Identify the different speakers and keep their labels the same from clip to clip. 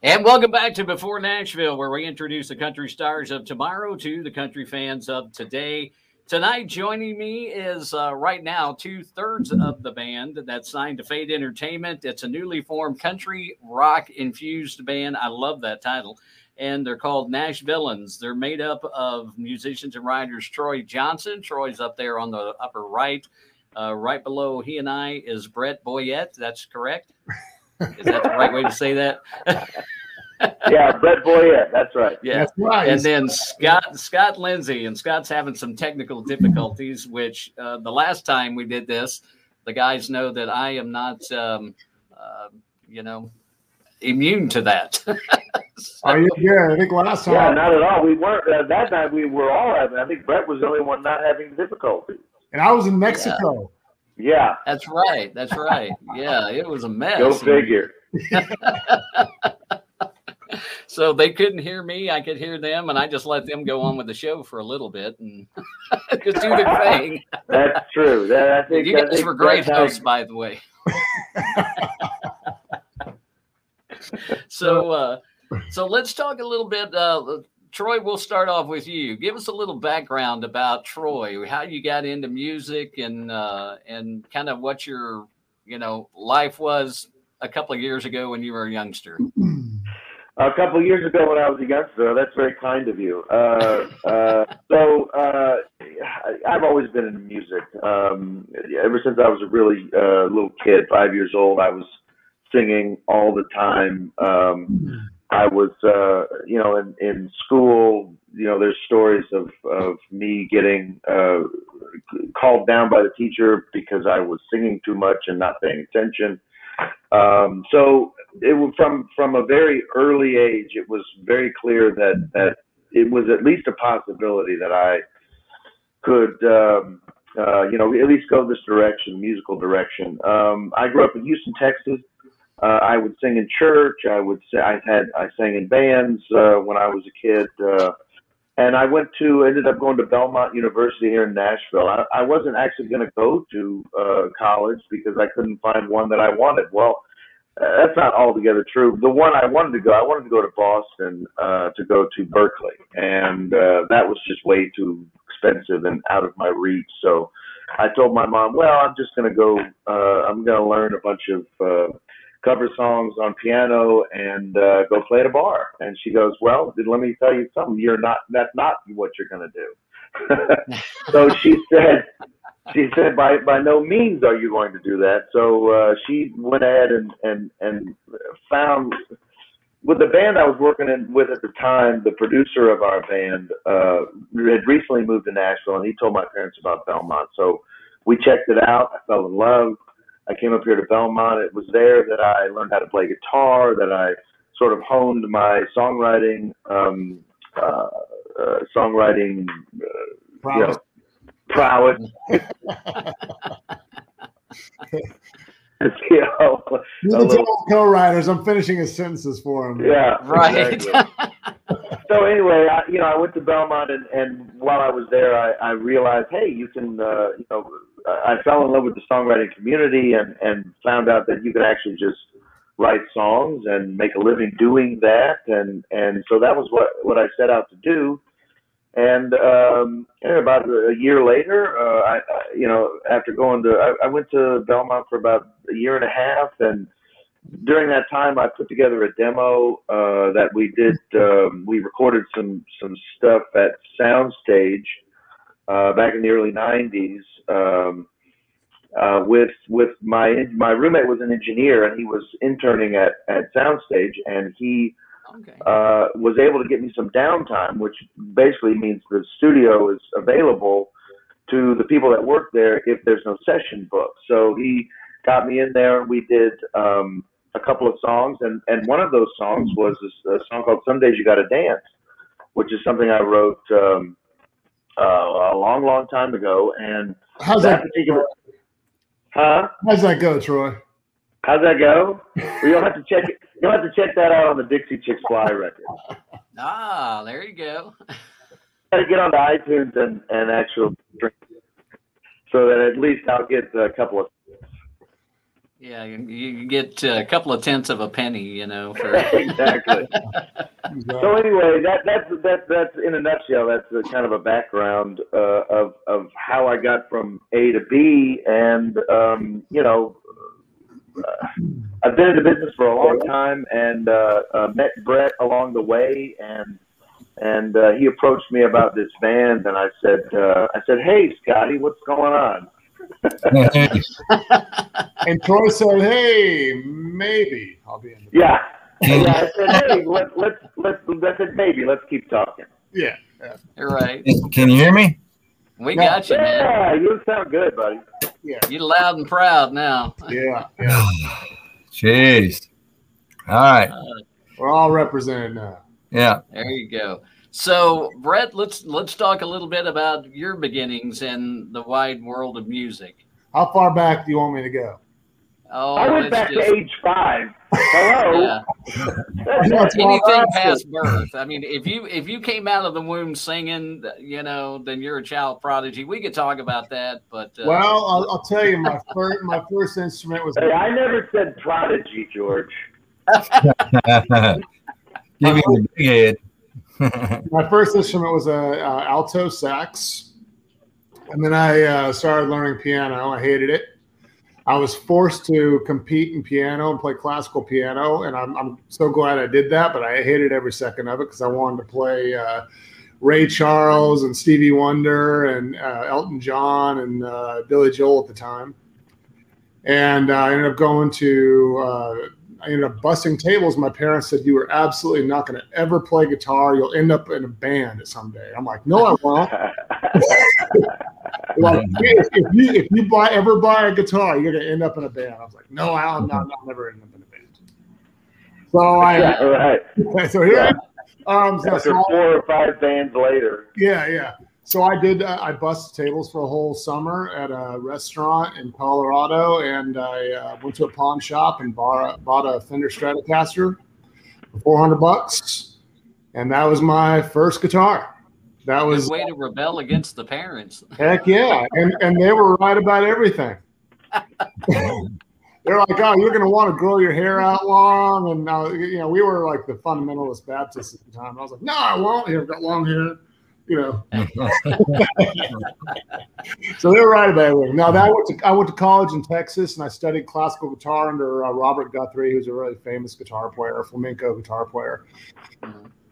Speaker 1: And welcome back to Before Nashville, where we introduce the country stars of tomorrow to the country fans of today. Tonight, joining me is uh, right now two thirds of the band that's signed to Fate Entertainment. It's a newly formed country rock infused band. I love that title. And they're called Nashvillains. They're made up of musicians and writers Troy Johnson. Troy's up there on the upper right. Uh, right below he and I is Brett Boyett. That's correct. Is that the right way to say that?
Speaker 2: yeah, Brett Boyett. That's right.
Speaker 1: Yeah.
Speaker 3: That's right.
Speaker 1: And then Scott Scott Lindsey, and Scott's having some technical difficulties. Which uh, the last time we did this, the guys know that I am not, um, uh, you know, immune to that.
Speaker 3: Are you good? I think last time.
Speaker 2: Yeah, not at all. We weren't uh, that night. We were all having. I think Brett was the only one not having difficulty.
Speaker 3: and I was in Mexico.
Speaker 2: Yeah,
Speaker 1: That's right. That's right. Yeah, it was a mess.
Speaker 2: go figure.
Speaker 1: So they couldn't hear me. I could hear them, and I just let them go on with the show for a little bit and just do the thing.
Speaker 2: That's true. That, I think
Speaker 1: You
Speaker 2: I
Speaker 1: guys
Speaker 2: think
Speaker 1: were great hosts, by the way. so, uh, so let's talk a little bit. Uh, Troy, we'll start off with you. Give us a little background about Troy, how you got into music, and uh, and kind of what your you know life was a couple of years ago when you were a youngster.
Speaker 2: A couple of years ago, when I was a youngster, that's very kind of you. Uh, uh, so uh, I've always been into music. Um, ever since I was a really uh, little kid, five years old, I was singing all the time. Um, I was, uh, you know, in, in school, you know, there's stories of, of me getting uh, called down by the teacher because I was singing too much and not paying attention. Um, so it was from from a very early age. It was very clear that that it was at least a possibility that I could, um, uh, you know, at least go this direction, musical direction. Um, I grew up in Houston, Texas. Uh, I would sing in church. I would say I had I sang in bands uh, when I was a kid, uh, and I went to ended up going to Belmont University here in Nashville. I, I wasn't actually going to go to uh, college because I couldn't find one that I wanted. Well, that's not altogether true. The one I wanted to go, I wanted to go to Boston uh, to go to Berklee, and uh, that was just way too expensive and out of my reach. So I told my mom, "Well, I'm just going to go. Uh, I'm going to learn a bunch of uh, cover songs on piano and uh, go play at a bar." And she goes, "Well, let me tell you something. You're not. That's not what you're going to do." so she said, she said, by by no means are you going to do that. So uh, she went ahead and and and found with the band I was working in with at the time, the producer of our band uh, had recently moved to Nashville, and he told my parents about Belmont. So we checked it out. I fell in love. I came up here to Belmont. It was there that I learned how to play guitar. That I sort of honed my songwriting, um, uh, uh, songwriting, uh, you know, prowess. you know,
Speaker 3: You
Speaker 2: a little-
Speaker 3: co-writers. I'm finishing his sentences for him.
Speaker 2: yeah,
Speaker 1: Right.
Speaker 2: exactly. so anyway, I, you know, I went to Belmont, and, and while I was there, I, I realized, hey, you can, uh, you know, I fell in love with the songwriting community, and and found out that you could actually just write songs and make a living doing that, and and so that was what what I set out to do. And um, and about a year later, uh, I, I, you know, after going to, I, I went to Belmont for about a year and a half, and during that time, I put together a demo uh, that we did. Um, we recorded some some stuff at Soundstage uh, back in the early '90s um, uh, with with my my roommate was an engineer and he was interning at at Soundstage and he
Speaker 1: Okay.
Speaker 2: uh, was able to get me some downtime, which basically means the studio is available to the people that work there if there's no session booked. So he got me in there and we did um, a couple of songs, and, and one of those songs was a, a song called "Some Days You Gotta Dance," which is something I wrote um, uh, a long, long time ago. And
Speaker 3: How's
Speaker 2: that
Speaker 3: that?
Speaker 2: particular, huh?
Speaker 3: How's that go, Troy?
Speaker 2: How's that go? Well, you'll have to check it. You'll have to check that out on the Dixie Chicks Fly record.
Speaker 1: Ah, there you go.
Speaker 2: got to get onto iTunes and and actual drink, so that at least I'll get a couple of.
Speaker 1: Yeah, you, you get uh, a couple of tenths of a penny, you know. For...
Speaker 2: exactly. So anyway, that that's that's that's in a nutshell. That's a kind of a background uh, of of how I got from A to B, and um, you know, uh, I've been in the business for a long time, and uh, uh, met Brett along the way, and and uh, he approached me about this band, and I said uh, I said, Hey, Scotty, what's going on?
Speaker 3: And Troy said, "Hey, maybe I'll be in." The
Speaker 2: yeah, yeah. I said, "Hey, let, let's let's." I said, "Maybe let's keep talking."
Speaker 3: Yeah, yeah.
Speaker 1: You're right.
Speaker 4: Can you hear me?
Speaker 1: We got you, man.
Speaker 2: Yeah, you sound good, buddy.
Speaker 3: Yeah,
Speaker 1: you loud and proud now.
Speaker 3: Yeah, yeah.
Speaker 4: Jeez. All right.
Speaker 1: Uh,
Speaker 3: We're all represented now.
Speaker 4: Yeah.
Speaker 1: There you go. So, Brett, let's let's talk a little bit about your beginnings in the wide world of music.
Speaker 3: How far back do you want me to go?
Speaker 1: Oh,
Speaker 2: I went back just, to age five. Hello.
Speaker 1: Yeah. Anything past birth. I mean, if you if you came out of the womb singing, you know, then you're a child prodigy. We could talk about that, but
Speaker 3: uh, well, I'll, I'll, tell you, my first my first instrument was.
Speaker 2: Hey, I never said prodigy, George.
Speaker 4: Give me the big head.
Speaker 3: my first instrument was a, a, alto sax, and then I uh, started learning piano. I hated it. I was forced to compete in piano and play classical piano, and I'm, I'm so glad I did that. But I hated every second of it because I wanted to play uh, Ray Charles and Stevie Wonder and uh, Elton John and uh, Billy Joel at the time. And I ended up going to uh, I ended up busting tables. My parents said, You are absolutely not going to ever play guitar. You'll end up in a band someday. I'm like, No, I won't. like, if, if, you, if you buy, ever buy a guitar, you're going to end up in a band. I was like, No, I'm not, I'm never end up in a band. So I,
Speaker 2: yeah, right.
Speaker 3: So here yeah. I um, so
Speaker 2: After four or five bands later.
Speaker 3: Yeah, yeah. So I did. Uh, I busted tables for a whole summer at a restaurant in Colorado, and I uh, went to a pawn shop and bought a, bought a Fender Stratocaster for four hundred bucks, and that was my first guitar. That was
Speaker 1: a way to rebel against the parents.
Speaker 3: Heck yeah, and and they were right about everything. They're like, oh, you're going to want to grow your hair out long, and now you know we were like the fundamentalist Baptists at the time. I was like, no, I won't. I've got long hair you know. so they were right about everything. Now that I went to I went to college in Texas and I studied classical guitar under uh, Robert Guthrie, who's a really famous guitar player, flamenco guitar player.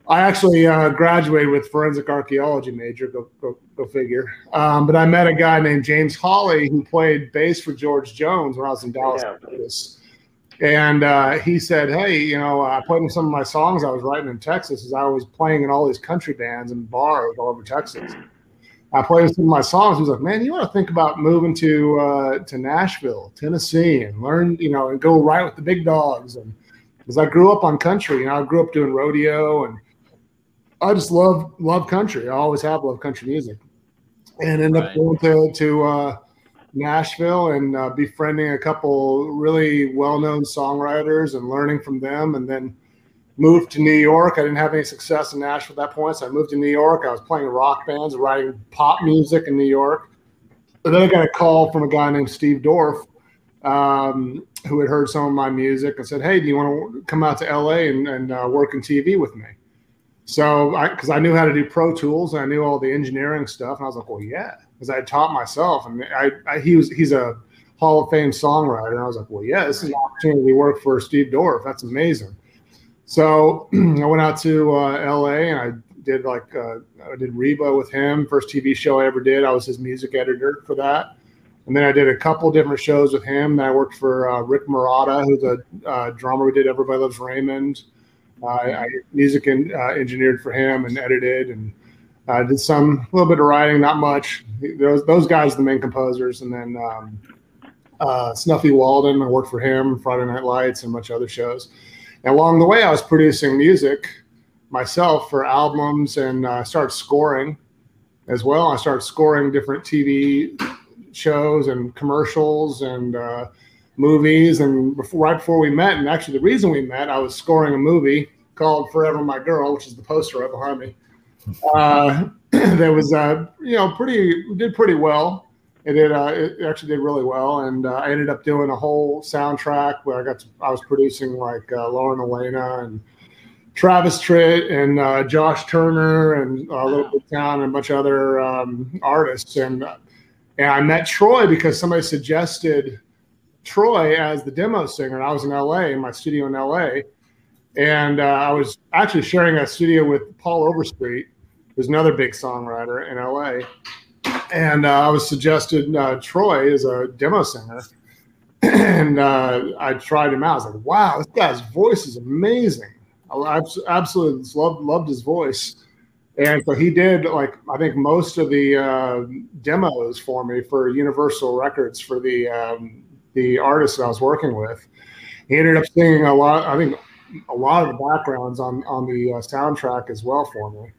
Speaker 3: I actually uh, graduated with forensic archaeology major. Go go, go figure. Um, but I met a guy named James Hawley who played bass for George Jones when I was in Dallas. Yeah. And uh, he said, "Hey, you know, I played in some of my songs I was writing in Texas, as I was playing in all these country bands and bars all over Texas. I played some of my songs. He was like, "Man, you want to think about moving to uh, to Nashville, Tennessee, and learn, you know, and go right with the big dogs." And because I grew up on country, you know, I grew up doing rodeo, and I just love love country. I always have loved country music, and ended right. up going to to uh, Nashville and uh, befriending a couple really well-known songwriters and learning from them, and then moved to New York. I didn't have any success in Nashville at that point, so I moved to New York. I was playing rock bands, writing pop music in New York. But then I got a call from a guy named Steve Dorff, um, who had heard some of my music and said, "Hey, do you want to come out to LA and, and uh, work in TV with me?" So, because I, I, knew how to do Pro Tools, and I knew all the engineering stuff, and I was like, "Well, yeah." Because I taught myself, and I, I, he was he's a Hall of Fame songwriter, and I was like, well, yeah, this is an opportunity to work for Steve Dorff. That's amazing. So I went out to uh, L.A. and I did like uh, I did Reba with him, first TV show I ever did. I was his music editor for that, and then I did a couple different shows with him. I worked for uh, Rick Marotta, who's a uh, drummer. We did Everybody Loves Raymond. I, I music and uh, engineered for him and edited and I did some a little bit of writing, not much. Those those guys are the main composers, and then um, uh, Snuffy Walden. I worked for him, Friday Night Lights, and a bunch other shows. And along the way, I was producing music myself for albums, and I uh, started scoring as well. I started scoring different TV shows and commercials and uh, movies. And before, right before we met, and actually the reason we met, I was scoring a movie called Forever My Girl, which is the poster right behind me uh, that was uh, you know pretty did pretty well. It did uh, it actually did really well, and uh, I ended up doing a whole soundtrack where I got to, I was producing like uh, Lauren Alaina and Travis Tritt and uh, Josh Turner and uh, Little Big Town and a bunch of other um, artists, and and I met Troy because somebody suggested Troy as the demo singer, and I was in LA in my studio in LA, and uh, I was actually sharing a studio with Paul Overstreet, who's another big songwriter in LA, and uh, I was suggested uh, Troy as a demo singer, and uh, I tried him out. I was like, "Wow, this guy's voice is amazing." I absolutely loved loved his voice, and so he did like I think most of the uh, demos for me for Universal Records for the um, the artists that I was working with. He ended up singing a lot. I think a lot of the backgrounds on on the uh, soundtrack as well for me.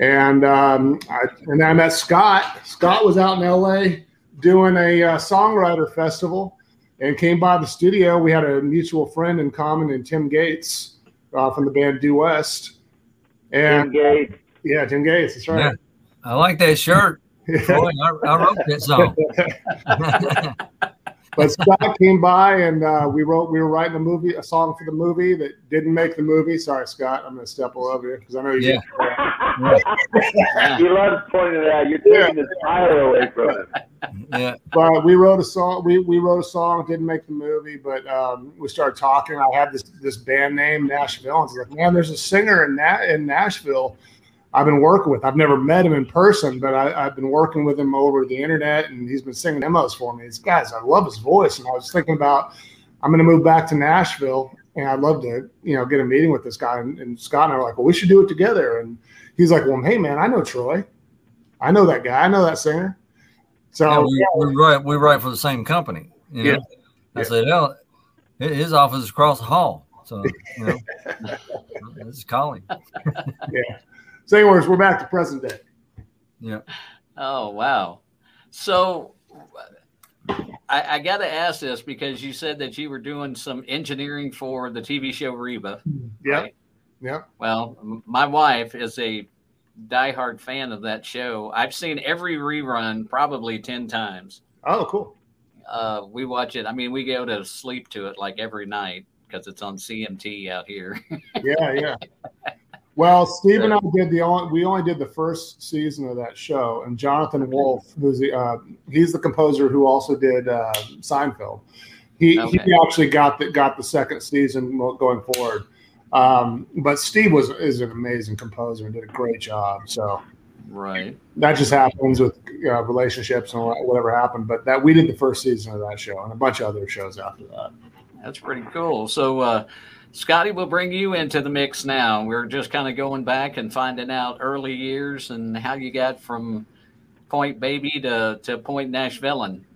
Speaker 3: And um, I and then I met Scott. Scott was out in L.A. doing a uh, songwriter festival, and came by the studio. We had a mutual friend in common in Tim Gates uh, from the band Due West. And
Speaker 2: Tim Gates.
Speaker 3: yeah, Tim Gates. That's right.
Speaker 4: I like that shirt. Boy, I, I wrote that song.
Speaker 3: but Scott came by and uh, we wrote we were writing a movie a song for the movie that didn't make the movie. Sorry, Scott, I'm gonna step all over you because I know you.
Speaker 4: Yeah.
Speaker 2: he loves pointing it out. You're taking his power away from him.
Speaker 4: yeah.
Speaker 3: But we wrote a song. We, we wrote a song. Didn't make the movie, but um, we started talking. I had this this band name Nashville, and it's like, man, there's a singer in Na- in Nashville. I've been working with. I've never met him in person, but I, I've been working with him over the internet, and he's been singing demos for me. These guys, I love his voice, and I was thinking about I'm going to move back to Nashville, and I'd love to, you know, get a meeting with this guy. And, and Scott and I were like, well, we should do it together. And he's like, well, hey, man, I know Troy. I know that guy. I know that singer. So
Speaker 4: Yeah, we, we write we write for the same company. You know?
Speaker 3: Yeah.
Speaker 4: I said, hell, his his office is across the hall. So you know, this is calling.
Speaker 3: So, anyways, we're back to present day.
Speaker 4: Yeah.
Speaker 1: Oh wow! So I, I got to ask this because you said that you were doing some engineering for the TV show Reba.
Speaker 3: Yeah,
Speaker 1: right?
Speaker 3: yeah.
Speaker 1: Well, my wife is a diehard fan of that show. I've seen every rerun probably ten times.
Speaker 3: Oh, cool.
Speaker 1: Uh, we watch it. I mean, we go to sleep to it like every night because it's on CMT out here.
Speaker 3: Yeah, yeah. Well, Steve and I did the only we only did the first season of that show, and Jonathan Wolff, who's the uh, he's the composer who also did uh, Seinfeld. He
Speaker 1: Okay.
Speaker 3: he actually got the got the second season going forward. Um, but Steve was is an amazing composer and did a great job. So
Speaker 1: right.
Speaker 3: that just happens with uh, relationships and whatever happened. But that we did the first season of that show and a bunch of other shows after that.
Speaker 1: That's pretty cool. So, uh, Scotty, we'll bring you into the mix now. We're just kind of going back and finding out early years and how you got from Point Baby to, to Point Nashville.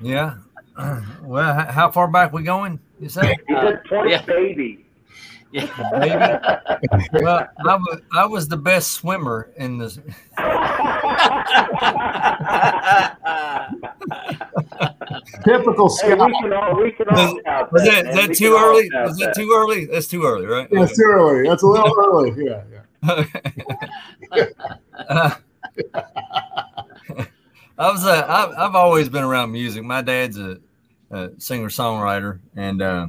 Speaker 4: Yeah. Well, how far back we going? You say?
Speaker 2: He said uh, point
Speaker 1: yeah.
Speaker 2: baby.
Speaker 1: Yeah.
Speaker 4: Maybe. Well, I was I was the best swimmer in the.
Speaker 3: Typical
Speaker 2: Hey,
Speaker 3: Scott.
Speaker 2: we can all we can all count
Speaker 4: Was that,
Speaker 2: man.
Speaker 4: is that too early?
Speaker 2: count
Speaker 4: Was that too early? That's too early, right?
Speaker 3: That's too early. That's a little early. Yeah, yeah.
Speaker 4: Uh, I was uh, I've, I've always been around music. My dad's a, a singer songwriter, and uh,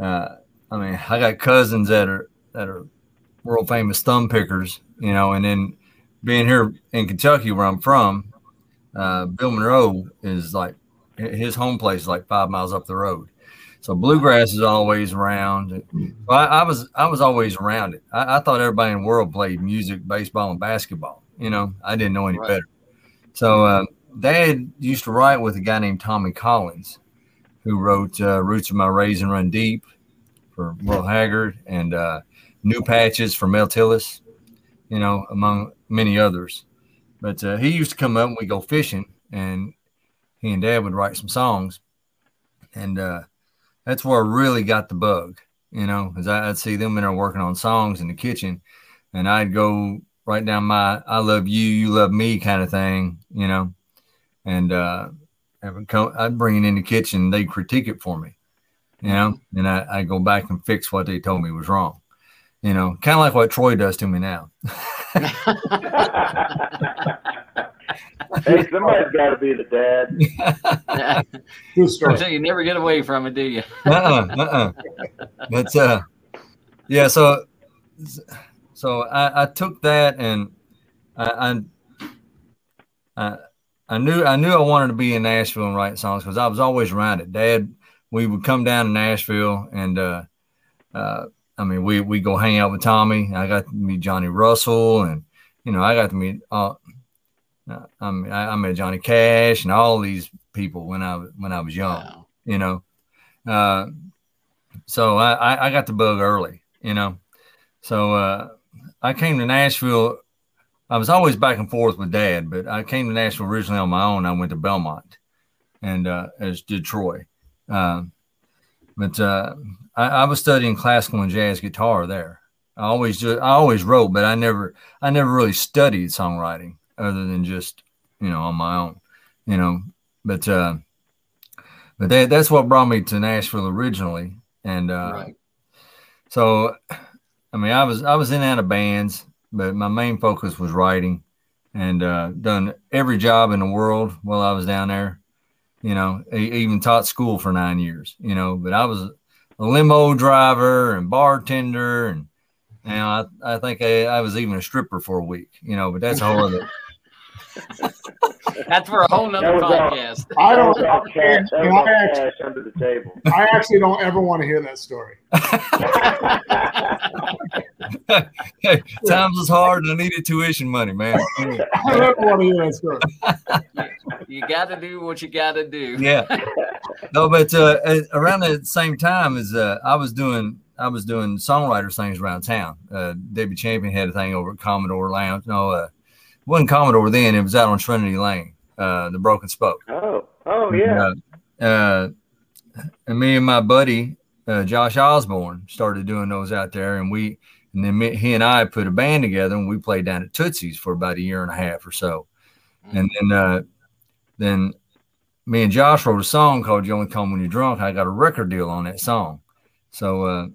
Speaker 4: uh, I mean I got cousins that are that are world famous thumb pickers, you know. And then being here in Kentucky, where I'm from, uh, Bill Monroe is like his home place is like five miles up the road. So bluegrass is always around. I, I was I was always around it. I, I thought everybody in the world played music, baseball, and basketball. You know, I didn't know any
Speaker 1: Right.
Speaker 4: better. So uh, Dad used to write with a guy named Tommy Collins, who wrote uh, "Roots of My Raising Run Deep" for Merle Haggard and uh, "New Patches" for Mel Tillis. You know, among many others. But uh, he used to come up and we go fishing, and he and Dad would write some songs, and uh, that's where I really got the bug, you know, because I'd see them in there working on songs in the kitchen, and I'd go write down my "I love you, you love me" kind of thing, you know, and uh, I would I'd bring it in the kitchen, they'd critique it for me, you know, and I I go back and fix what they told me was wrong, You know, kind of like what Troy does to me now.
Speaker 2: hey, somebody's got to be the dad.
Speaker 3: True story.
Speaker 1: So you never get away from it, do you?
Speaker 4: uh-uh, uh-uh. But uh, yeah, so so I, I took that and I, I I I knew I knew I wanted to be in Nashville and write songs because I was always around it. Dad, we would come down to Nashville and uh, uh, I mean we we go hang out with Tommy. I got to meet Johnny Russell and you know I got to meet uh, I mean I, I met Johnny Cash and all these people when I when I was young.
Speaker 1: Wow.
Speaker 4: You know, uh, so I, I got the bug early. You know, so uh, I came to Nashville. I was always back and forth with Dad, but I came to Nashville originally on my own. I went to Belmont, and uh, as did Troy. Um, but uh, I, I was studying classical and jazz guitar there. I always just, I always wrote, but I never I never really studied songwriting other than just you know on my own, you know. But uh, but that, that's what brought me to Nashville originally, and uh,
Speaker 1: Right.
Speaker 4: so, I mean, I was I was in and out of bands, but my main focus was writing, and uh, done every job in the world while I was down there. You know, I even taught school for nine years. You know, but I was a limo driver and bartender, and you know, I, I think I, I was even a stripper for a week. You know, but that's a whole other.
Speaker 1: That's for a whole nother
Speaker 2: That was all-
Speaker 1: podcast.
Speaker 3: I don't.
Speaker 2: all cash, that was
Speaker 3: I, actually,
Speaker 2: cash under the table.
Speaker 3: I actually don't ever want to hear that story.
Speaker 4: hey, times was hard, and I needed tuition money, man.
Speaker 3: I don't want to hear that story.
Speaker 1: You got to do what you got to do.
Speaker 4: yeah. No, but uh, at- around the same time as uh, I was doing, I was doing songwriters things around town. Uh, Debi Champion had a thing over at Commodore Lounge. No, uh, it wasn't Commodore then. It was out on Trinity Lane, uh, the Broken Spoke.
Speaker 2: Oh, oh yeah.
Speaker 4: Uh, uh, and me and my buddy uh, Josh Osborne started doing those out there, and we, and then me, he and I put a band together, and we played down at Tootsie's for about a year and a half or so, and then uh, then me and Josh wrote a song called "You Only Come When You're Drunk." I got a record deal on that song, so uh,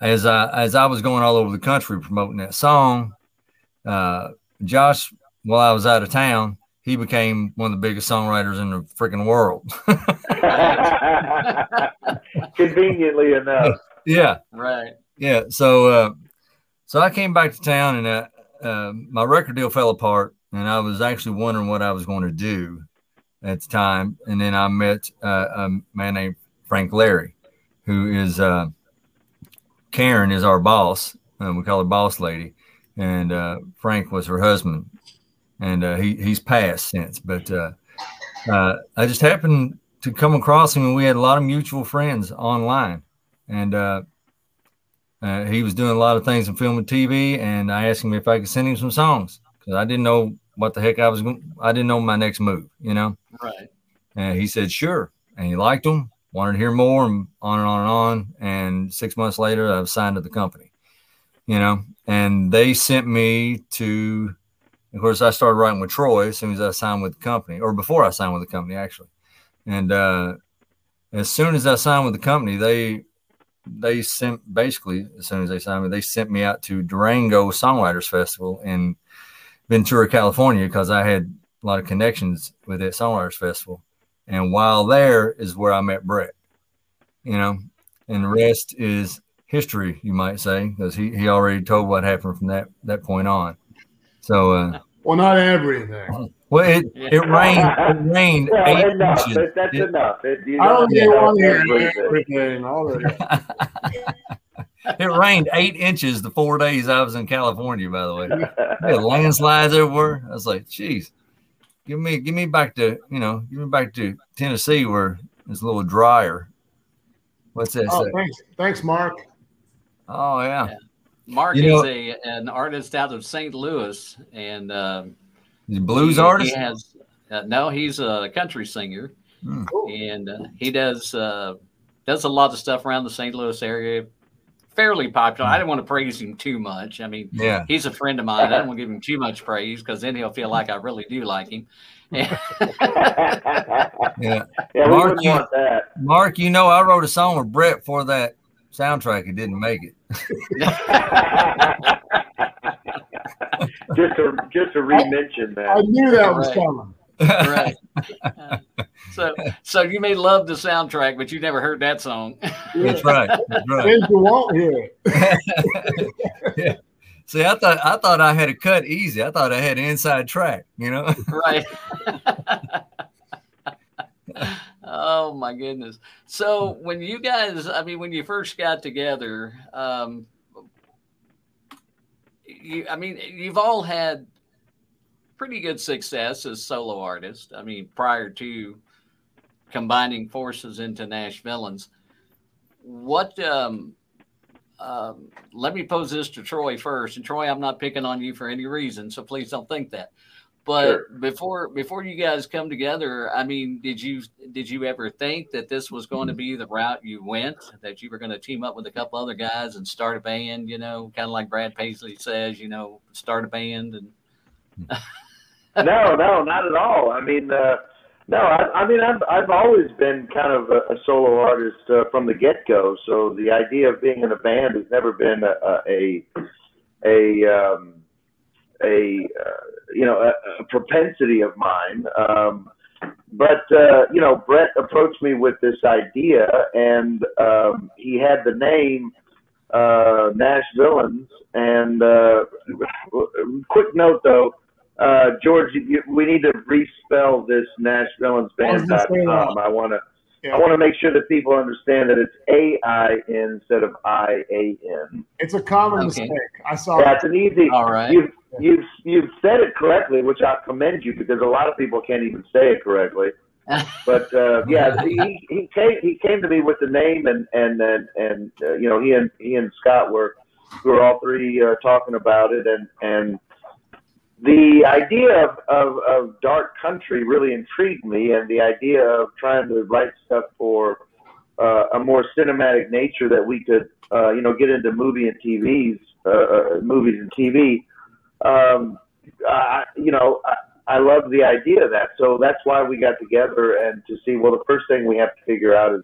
Speaker 4: as I as I was going all over the country promoting that song, uh, Josh, while I was out of town, he became one of the biggest songwriters in the freaking world.
Speaker 2: Conveniently enough.
Speaker 4: yeah,
Speaker 1: Right.
Speaker 4: yeah. So, uh, so I came back to town, and uh, uh, my record deal fell apart, and I was actually wondering what I was going to do at the time. And then I met uh, a man named Frank Larry, who is uh, Karen is our boss. Uh, we call her boss lady, and uh, Frank was her husband, and uh, he he's passed since. But uh, uh, I just happened to come across him, and we had a lot of mutual friends online, and uh, uh, he was doing a lot of things in film and TV, and I asked him if I could send him some songs because I didn't know what the heck I was going. I didn't know my next move, you know.
Speaker 1: Right.
Speaker 4: And he said sure, and he liked them, wanted to hear more, and on and on and on. And six months later, I was signed to the company, you know. And they sent me to. Of course, I started writing with Troy as soon as I signed with the company, or before I signed with the company, actually. And uh, as soon as I signed with the company, they they sent basically as soon as they signed me, they sent me out to Durango Songwriters Festival in Ventura, California, because I had a lot of connections with that Songwriters Festival. And while there is where I met Brett, you know, and the rest is history, you might say, because he, he already told what happened from that that point on. So, uh,
Speaker 3: Well, not everything.
Speaker 4: well, it it rained it rained
Speaker 2: Well,
Speaker 4: eight
Speaker 2: enough.
Speaker 4: inches.
Speaker 2: That- That's
Speaker 4: It-
Speaker 2: enough. It, you
Speaker 3: I don't
Speaker 2: know,
Speaker 3: think you want to hear
Speaker 2: everything.
Speaker 3: everything. All it.
Speaker 4: it rained eight inches the four days I was in California. By the way, we had landslides everywhere. I was like, "Geez, give me, give me back to, you know, give me back to Tennessee where it's a little drier." What's that?
Speaker 3: Oh,
Speaker 4: say?
Speaker 3: thanks, thanks, Mark.
Speaker 4: Oh yeah,
Speaker 1: Yeah. Mark
Speaker 4: You know-
Speaker 1: is a an artist out of St. Louis, and um,
Speaker 4: He's a blues
Speaker 1: he,
Speaker 4: artist.
Speaker 1: He has uh, no, he's a country singer.
Speaker 3: Cool.
Speaker 1: and uh, he does uh, does a lot of stuff around the St. Louis area. Fairly popular. I didn't want to praise him too much. I mean,
Speaker 4: Yeah,
Speaker 1: he's a friend of mine. I don't want to give him too much praise because then he'll feel like I really do like him.
Speaker 4: yeah.
Speaker 2: yeah,
Speaker 4: Mark, you-
Speaker 2: want that.
Speaker 4: Mark, you know, I wrote a song with Brett for that soundtrack, it didn't make it.
Speaker 2: just to just to re-mention that.
Speaker 3: I knew that was coming.
Speaker 1: right. so, so you may love the soundtrack, but you never heard that song.
Speaker 4: That's right. That's right.
Speaker 3: Then you won't hear it.
Speaker 4: See, I thought I thought I had a cut easy. I thought I had an inside track. You know.
Speaker 1: right. Oh my goodness. So when you guys, I mean, when you first got together, um, you, I mean, you've all had pretty good success as solo artists. I mean, prior to combining forces into Nashvillains, what? Um, um, let me pose this to Troy first. And Troy, I'm not picking on you for any reason, so please don't think that. But
Speaker 2: Sure.
Speaker 1: before before you guys come together, I mean, did you did you ever think that this was going to be the route you went? That you were going to team up with a couple other guys and start a band? You know, kind of like Brad Paisley says, you know, start a band and
Speaker 2: no, no, not at all. I mean, uh, no, I, I mean, I've I've always been kind of a, a solo artist uh, from the get go. So the idea of being in a band has never been a a a um, a uh, you know a, a propensity of mine. Um, but uh, you know, Brett approached me with this idea, and um, he had the name uh, Nash Villains. And uh, quick note though, uh, George, you, we need to respell this Nash Villains
Speaker 3: I was gonna say
Speaker 2: Band.com. I want to.
Speaker 3: Yeah.
Speaker 2: I want to make sure that people understand that it's A I N instead of I A N.
Speaker 3: It's a common
Speaker 1: Okay.
Speaker 3: mistake. I saw
Speaker 2: Yeah,
Speaker 3: that.
Speaker 2: it's an easy.
Speaker 1: all right.
Speaker 2: You've you've you've said it correctly, which I commend you because a lot of people can't even say it correctly. But uh, yeah, he he came he came to me with the name and and and, and uh, you know he and he and Scott were we were all three uh, talking about it and and the idea of, of, of dark country really intrigued me and the idea of trying to write stuff for uh, a more cinematic nature that we could uh, you know get into movie and TVs uh, uh, movies and TV um, I, you know I, I love the idea of that. So that's why we got together and to see well the first thing we have to figure out is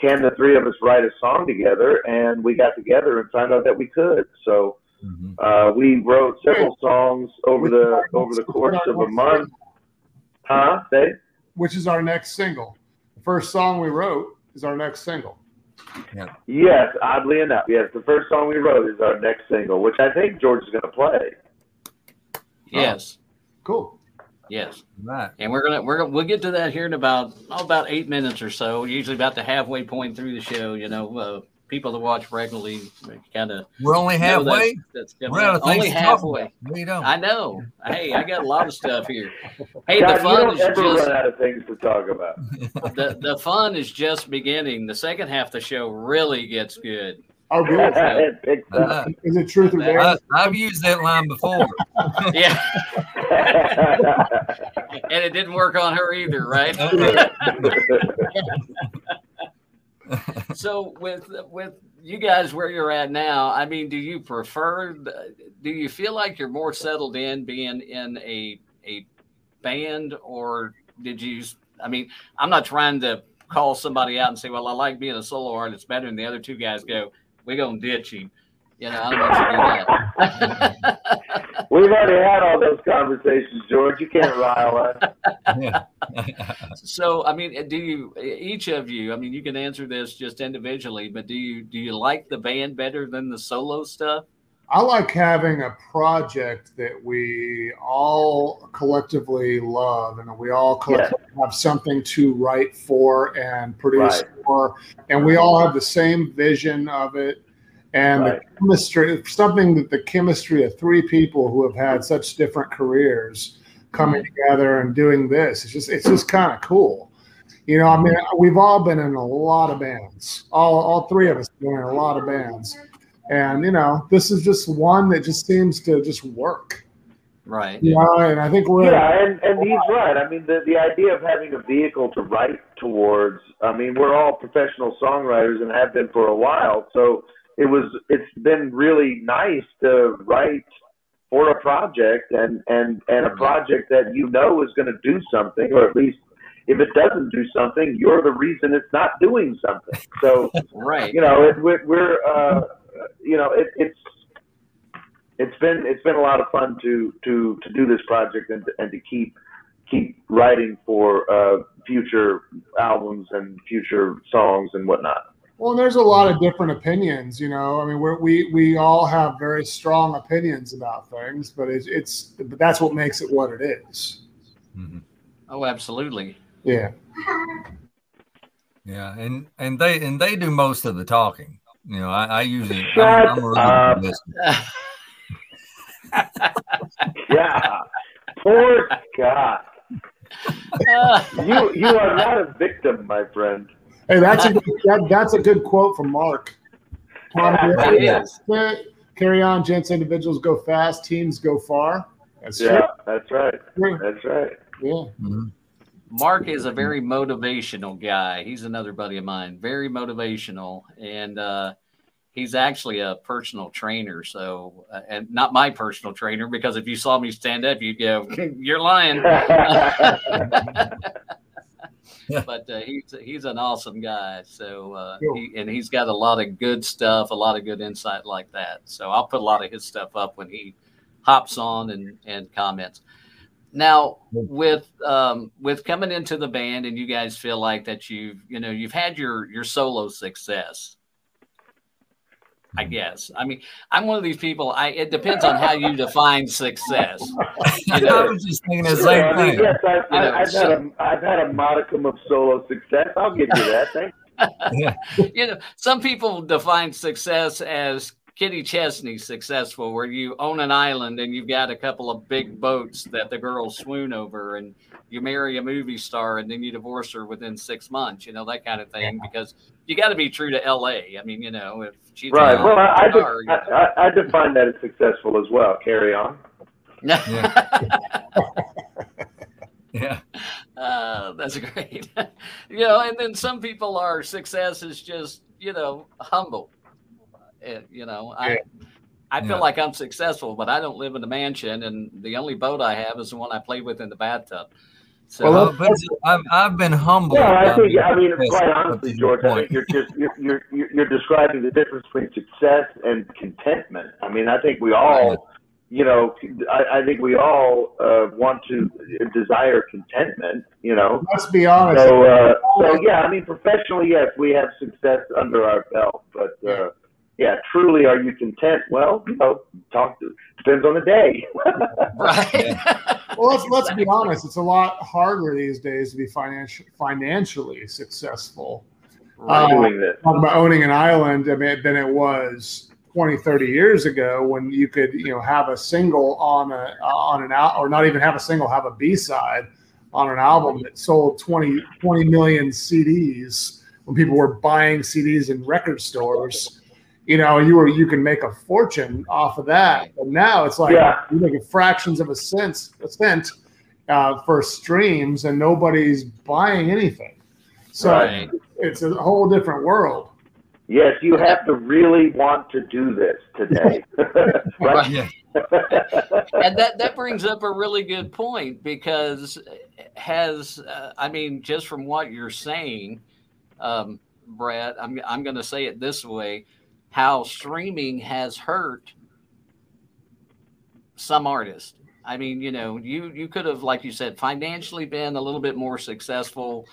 Speaker 2: can the three of us write a song together? And we got together and found out that we could. So
Speaker 4: Mhm.
Speaker 2: uh, we wrote several songs over the over the course of a month. Huh? They?
Speaker 3: Which is our next single. The first song we wrote is our next single. Yeah.
Speaker 2: Yes, oddly enough, yes. The first song we wrote is our next single, which I think George is going to play.
Speaker 1: yes,
Speaker 3: Cool.
Speaker 1: yes.
Speaker 4: Right.
Speaker 1: And we're gonna we're gonna we'll get to that here in about oh, about eight minutes or so. Usually about the halfway point through the show. You know, uh, people that watch regularly kind of
Speaker 4: We're only halfway.
Speaker 1: That's, that's
Speaker 4: We're out of things
Speaker 1: only
Speaker 4: to talk
Speaker 1: halfway.
Speaker 4: about. No, you don't.
Speaker 1: I know. Hey, I got a lot of stuff here. Hey,
Speaker 2: God,
Speaker 1: the fun is just
Speaker 2: run out of things to talk about.
Speaker 1: the, the fun is just beginning. The second half of the show really gets good.
Speaker 3: Oh, good.
Speaker 2: it.
Speaker 4: Uh,
Speaker 3: Is it truth or dare?
Speaker 4: I, I've used that line before.
Speaker 1: Yeah, and it didn't work on her either, right? So with with you guys where you're at now, I mean, do you prefer? Do you feel like you're more settled in being in a a band, or did you? I mean, I'm not trying to call somebody out and say, "Well, I like being a solo artist better," than the other two guys go. We're gonna ditch you. You know, I don't you do that.
Speaker 2: We've already had all those conversations, George. You can't rile us.
Speaker 4: Yeah.
Speaker 1: So, I mean, do you each of you? I mean, you can answer this just individually, but do you do you like the band better than the solo stuff?
Speaker 3: I like having a project that we all collectively love and we all collectively have something to write for and produce
Speaker 2: Right.
Speaker 3: for. And we all have the same vision of it. And
Speaker 2: Right.
Speaker 3: the chemistry, something that the chemistry of three people who have had such different careers coming mm-hmm. together and doing this, it's just, it's just kind of cool. You know, I mean, we've all been in a lot of bands. All, all three of us have been in a lot of bands. And, you know, this is just one that just seems to just work.
Speaker 1: Right.
Speaker 3: You know, and I think we're
Speaker 2: Yeah, and, and he's right. I mean, the, the idea of having a vehicle to write towards, I mean, we're all professional songwriters and have been for a while. So it was, it's been really nice to write for a project and, and, and a project that you know is going to do something, or at least if it doesn't do something, you're the reason it's not doing something. So
Speaker 1: right.
Speaker 2: you know, it, we're, we're uh, you know, it, it's it's been it's been a lot of fun to to to do this project and and to keep keep writing for uh, future albums and future songs and whatnot.
Speaker 3: Well, there's a lot of different opinions, you know. I mean, we're, we we all have very strong opinions about things, but it's it's but that's what makes it what it is.
Speaker 4: Mhm.
Speaker 1: Oh, absolutely.
Speaker 3: Yeah.
Speaker 4: Yeah, and and they and they do most of the talking. You know, I, I usually
Speaker 2: Shut
Speaker 4: I'm, I'm
Speaker 2: up. Yeah, poor Scott.
Speaker 1: Uh,
Speaker 2: You you are not a victim, my friend.
Speaker 3: Hey, that's a good, that, that's a good quote from Mark. Tom,
Speaker 1: it is.
Speaker 3: Carry on, gents. Individuals go fast, teams go far. That's
Speaker 2: Yeah, that's right.
Speaker 3: true.
Speaker 2: That's right.
Speaker 3: Yeah.
Speaker 4: Mhm.
Speaker 1: Mark is a very motivational guy. He's another buddy of mine, very motivational, and uh, he's actually a personal trainer. So, uh, and not my personal trainer, because if you saw me stand up, you'd go, "You're lying." but uh, he's he's an awesome guy. So, uh,
Speaker 3: Cool.
Speaker 1: he, and he's got a lot of good stuff, a lot of good insight like that. So, I'll put a lot of his stuff up when he hops on and and comments. Now, with um, with coming into the band, and you guys feel like that you've you know you've had your your solo success. I mm-hmm. guess. I mean, I'm one of these people. I it depends on how you define success. You
Speaker 4: I
Speaker 1: know,
Speaker 4: was just thinking the same
Speaker 2: I mean,
Speaker 4: thing.
Speaker 2: yes, I've,
Speaker 1: I know,
Speaker 2: I've,
Speaker 1: so-
Speaker 2: had a, I've had a modicum of solo success. I'll give you that. Thank
Speaker 1: you know, some people define success as Kenny Chesney successful, where you own an island and you've got a couple of big boats that the girls swoon over, and you marry a movie star and then you divorce her within six months, you know, that kind of thing, because you got to be true to LA. I mean, you know, if she's
Speaker 2: Right. Well, I, I,
Speaker 1: star,
Speaker 2: de- I, I- I define that as successful as well. Carry on.
Speaker 1: you know.
Speaker 4: Yeah,
Speaker 1: Uh, that's great. you know, and then some people are success is just, you know, humble. Uh, you know, I I feel
Speaker 4: Yeah.
Speaker 1: like I'm successful, but I don't live in a mansion and the only boat I have is the one I play with in the bathtub. So
Speaker 3: Well,
Speaker 4: Uh, but I've, I've been humble.
Speaker 2: Yeah, I think.
Speaker 4: being
Speaker 2: I mean, quite honestly, George, I
Speaker 4: point.
Speaker 2: think you're just you're, you're you're you're describing the difference between success and contentment. I mean, I think we all, you know, I, I think we all uh, want to desire contentment. You know,
Speaker 3: Let's be honest.
Speaker 2: so uh, so yeah. I mean, professionally, yes, we have success under our belt, but. Uh, yeah, truly, are you content? Well, you know, talk to depends on the day.
Speaker 1: right.
Speaker 3: Well, let's let's be honest. It's a lot harder these days to be financial financially successful.
Speaker 1: right.
Speaker 2: Uh, doing this.
Speaker 3: Talk about owning an island. I mean, than it was 20, 30 years ago when you could you know have a single on a on an out or not even have a single, have a B side on an album that sold 20, 20 million CDs when people were buying CDs in record stores. You know, you were you can make a fortune off of that. But now it's like
Speaker 2: Yeah.
Speaker 3: you're making fractions of a cent a cent uh, for streams, and nobody's buying anything. So
Speaker 1: Right.
Speaker 3: it's a whole different world.
Speaker 2: Yes, you have to really want to do this today. right?
Speaker 4: Yeah,
Speaker 1: and that that brings up a really good point because has uh, I mean just from what you're saying, um, Brad, I'm I'm going to say it this way: how streaming has hurt some artists. I mean, you know, you you could have, like you said, financially been a little bit more successful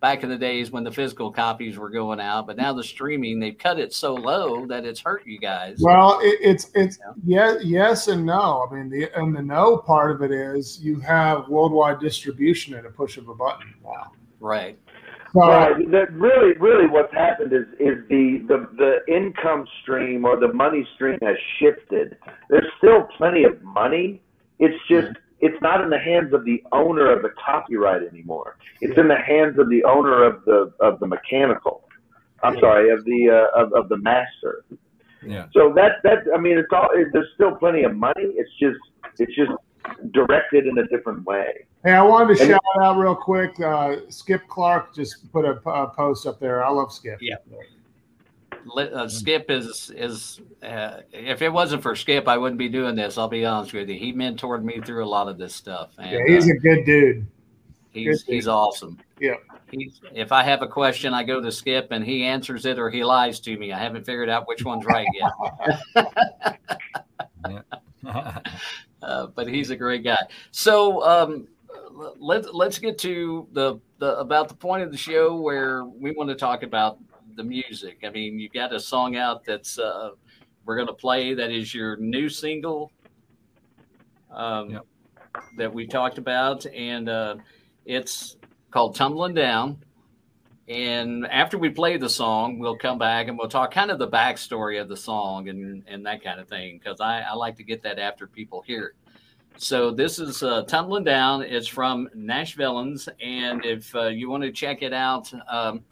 Speaker 1: back in the days when the physical copies were going out, but now the streaming they've cut it so low that it's hurt you guys.
Speaker 3: Well, it, it's it's yeah, yes and no. I mean, the and the no part of it is you have worldwide distribution at a push of a button now.
Speaker 1: Right.
Speaker 2: Right. That really, really, what's happened is is the, the the income stream or the money stream has shifted. There's still plenty of money. It's just it's not in the hands of the owner of the copyright anymore. It's in the hands of the owner of the of the mechanical. I'm sorry, of the uh, of, of the master.
Speaker 4: yeah.
Speaker 2: So that that I mean, it's all. It, there's still plenty of money. It's just it's just directed in a different way.
Speaker 3: hey, I wanted to
Speaker 2: And-
Speaker 3: shout out real quick. Uh, Skip Clark just put a, a post up there. I love Skip.
Speaker 1: Yeah. Uh, Skip is is uh, if it wasn't for Skip, I wouldn't be doing this. I'll be honest with you. He mentored me through a lot of this stuff, and
Speaker 3: Yeah, he's
Speaker 1: uh,
Speaker 3: a good dude.
Speaker 1: He's
Speaker 3: Good
Speaker 1: he's awesome.
Speaker 3: Yeah.
Speaker 1: He's, if I have a question, I go to Skip and he answers it or he lies to me. I haven't figured out which one's right yet. uh, but he's a great guy. So um, let let's get to the the about the point of the show where we want to talk about the music. I mean, you've got a song out that's uh, we're going to play that is your new single um,
Speaker 4: Yep.
Speaker 1: that we talked about, and uh, it's called "Tumbling Down." And after we play the song, we'll come back and we'll talk kind of the backstory of the song and, and that kind of thing because I, I like to get that after people hear it. So this is uh, Tumbling Down. It's from Nashvillains, and if uh, you want to check it out, um,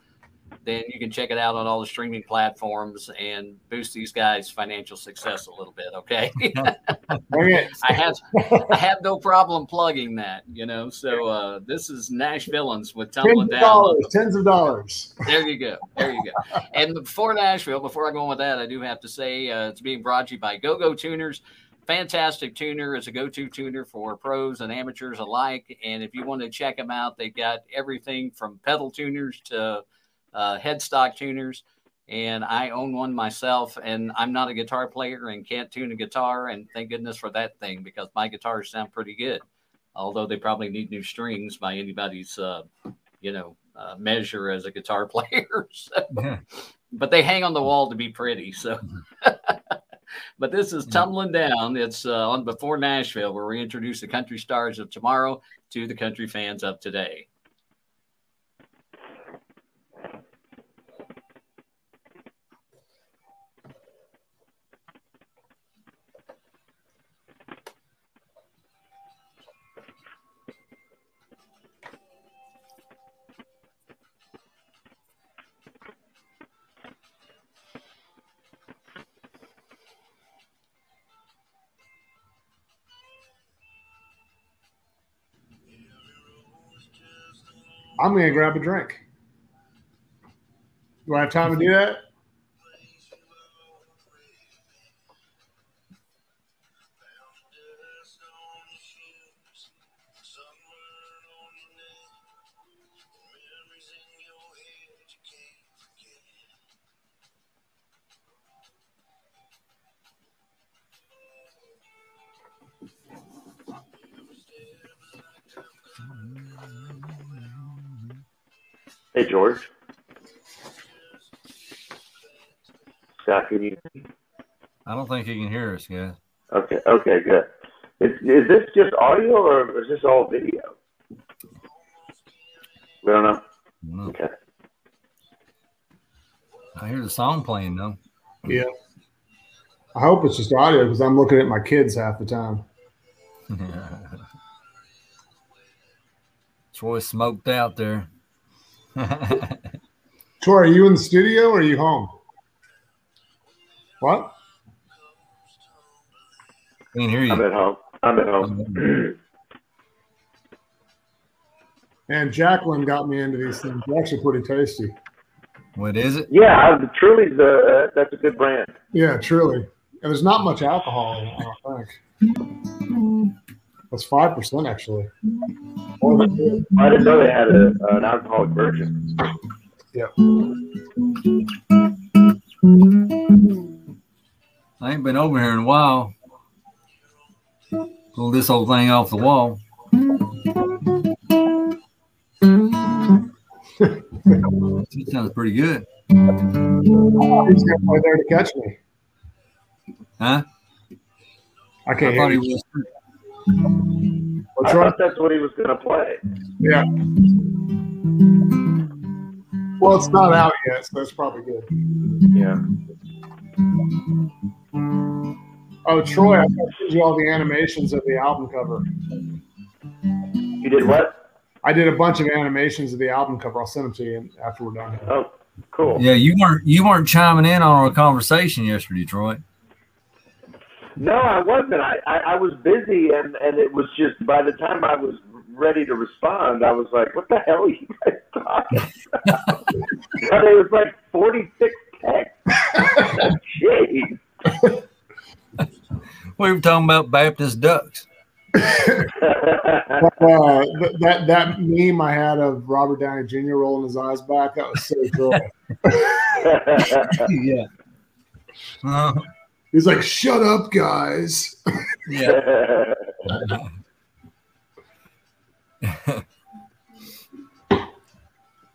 Speaker 1: then you can check it out on all the streaming platforms and boost these guys' financial success a little bit. Okay, I have I have no problem plugging that. You know, so uh, this is Nashvillains with
Speaker 3: Tens
Speaker 1: Tumbling
Speaker 3: of
Speaker 1: Down.
Speaker 3: dollars. Tens of dollars.
Speaker 1: There you go. There you go. And before Nashville, before I go on with that, I do have to say uh, it's being brought to you by GoGo Tuners. Fantastic tuner is a go-to tuner for pros and amateurs alike. And if you want to check them out, they've got everything from pedal tuners to uh, headstock tuners. And I own one myself, and I'm not a guitar player and can't tune a guitar. And thank goodness for that thing because my guitars sound pretty good, although they probably need new strings by anybody's, uh, you know, uh, measure as a guitar player. So,
Speaker 4: Yeah.
Speaker 1: but they hang on the wall to be pretty. So, but this is tumbling down. It's uh, on before Nashville, where we introduce the country stars of tomorrow to the country fans of today.
Speaker 3: I'm gonna grab a drink. Do I have time to do that?
Speaker 2: Hey, George. Scott, can you?
Speaker 4: I don't think he can hear us, guys.
Speaker 2: Okay, okay, good. Is, is this just audio or is this all video? We don't know.
Speaker 4: No.
Speaker 2: Okay.
Speaker 4: I hear the song playing though.
Speaker 3: Yeah. I hope it's just audio because I'm looking at my kids half the time.
Speaker 4: Troy smoked out there.
Speaker 3: Troy, are you in the studio or are you home? What?
Speaker 4: We can hear you.
Speaker 2: I'm
Speaker 4: you.
Speaker 2: at home. I'm at home.
Speaker 3: And Jacqueline got me into these things. They're actually pretty tasty.
Speaker 4: What is it?
Speaker 2: yeah, the Truly's uh, that's a good brand.
Speaker 3: Yeah, truly. And there's not much alcohol in it, I don't think. That's five percent actually. More than good.
Speaker 2: I didn't know they had a, an alcoholic version. Yeah.
Speaker 4: I ain't been over here in a while. Pull this old thing off the wall. That sounds pretty good.
Speaker 3: Oh, he's gonna play there to catch me.
Speaker 4: Huh?
Speaker 3: I
Speaker 4: I
Speaker 3: can't
Speaker 4: thought
Speaker 3: hear
Speaker 4: he was.
Speaker 2: I
Speaker 3: What's wrong?
Speaker 2: thought that's what he was going to play.
Speaker 3: Yeah. Well, it's not out yet, so that's probably good.
Speaker 2: Yeah.
Speaker 3: Oh, Troy, I sent you all the animations of the album cover.
Speaker 2: You did what?
Speaker 3: I did a bunch of animations of the album cover. I'll send them to you after we're done. here.
Speaker 2: Oh, cool.
Speaker 4: Yeah, you weren't you weren't chiming in on our conversation yesterday, Troy.
Speaker 2: No, I wasn't. I, I, I was busy, and, and it was just by the time I was ready to respond, I was like, what the hell are you guys talking about? and it was like 46 texts. Jeez.
Speaker 4: We were talking about Baptist ducks.
Speaker 3: Uh, th- that that meme I had of Robert Downey Jr. rolling his eyes back that was so cool.
Speaker 4: yeah. Uh,
Speaker 3: He's like, "Shut up, guys."
Speaker 4: yeah.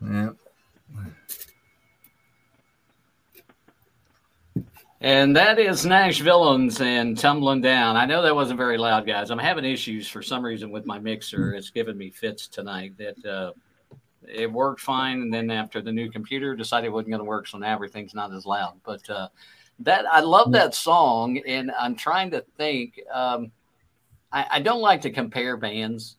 Speaker 4: yeah.
Speaker 1: And that is Nashvillains and Tumbling Down. I know that wasn't very loud, guys. I'm having issues for some reason with my mixer. It's giving me fits tonight. That uh, it worked fine, and then after the new computer decided it wasn't going to work, so now everything's not as loud. But uh, that I love that song, and I'm trying to think. Um, I, I don't like to compare bands,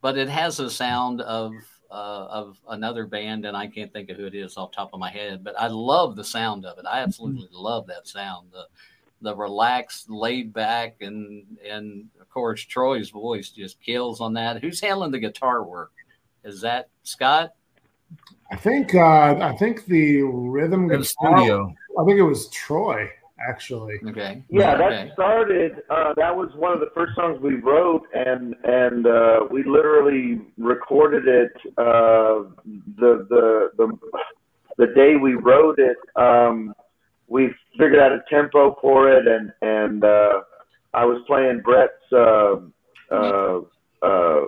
Speaker 1: but it has a sound of uh, of another band, and I can't think of who it is off the top of my head. But I love the sound of it. I absolutely love that sound. The the relaxed, laid back, and and of course Troy's voice just kills on that. Who's handling the guitar work? Is that Scott?
Speaker 3: I think uh, I think the rhythm guitar-
Speaker 4: studio.
Speaker 3: I think it was Troy actually.
Speaker 1: Okay.
Speaker 2: Yeah, that
Speaker 1: Okay.
Speaker 2: started. Uh, that was one of the first songs we wrote, and and uh, we literally recorded it uh, the the the the day we wrote it. Um, we figured out a tempo for it, and and uh, I was playing Brett's uh, uh, uh,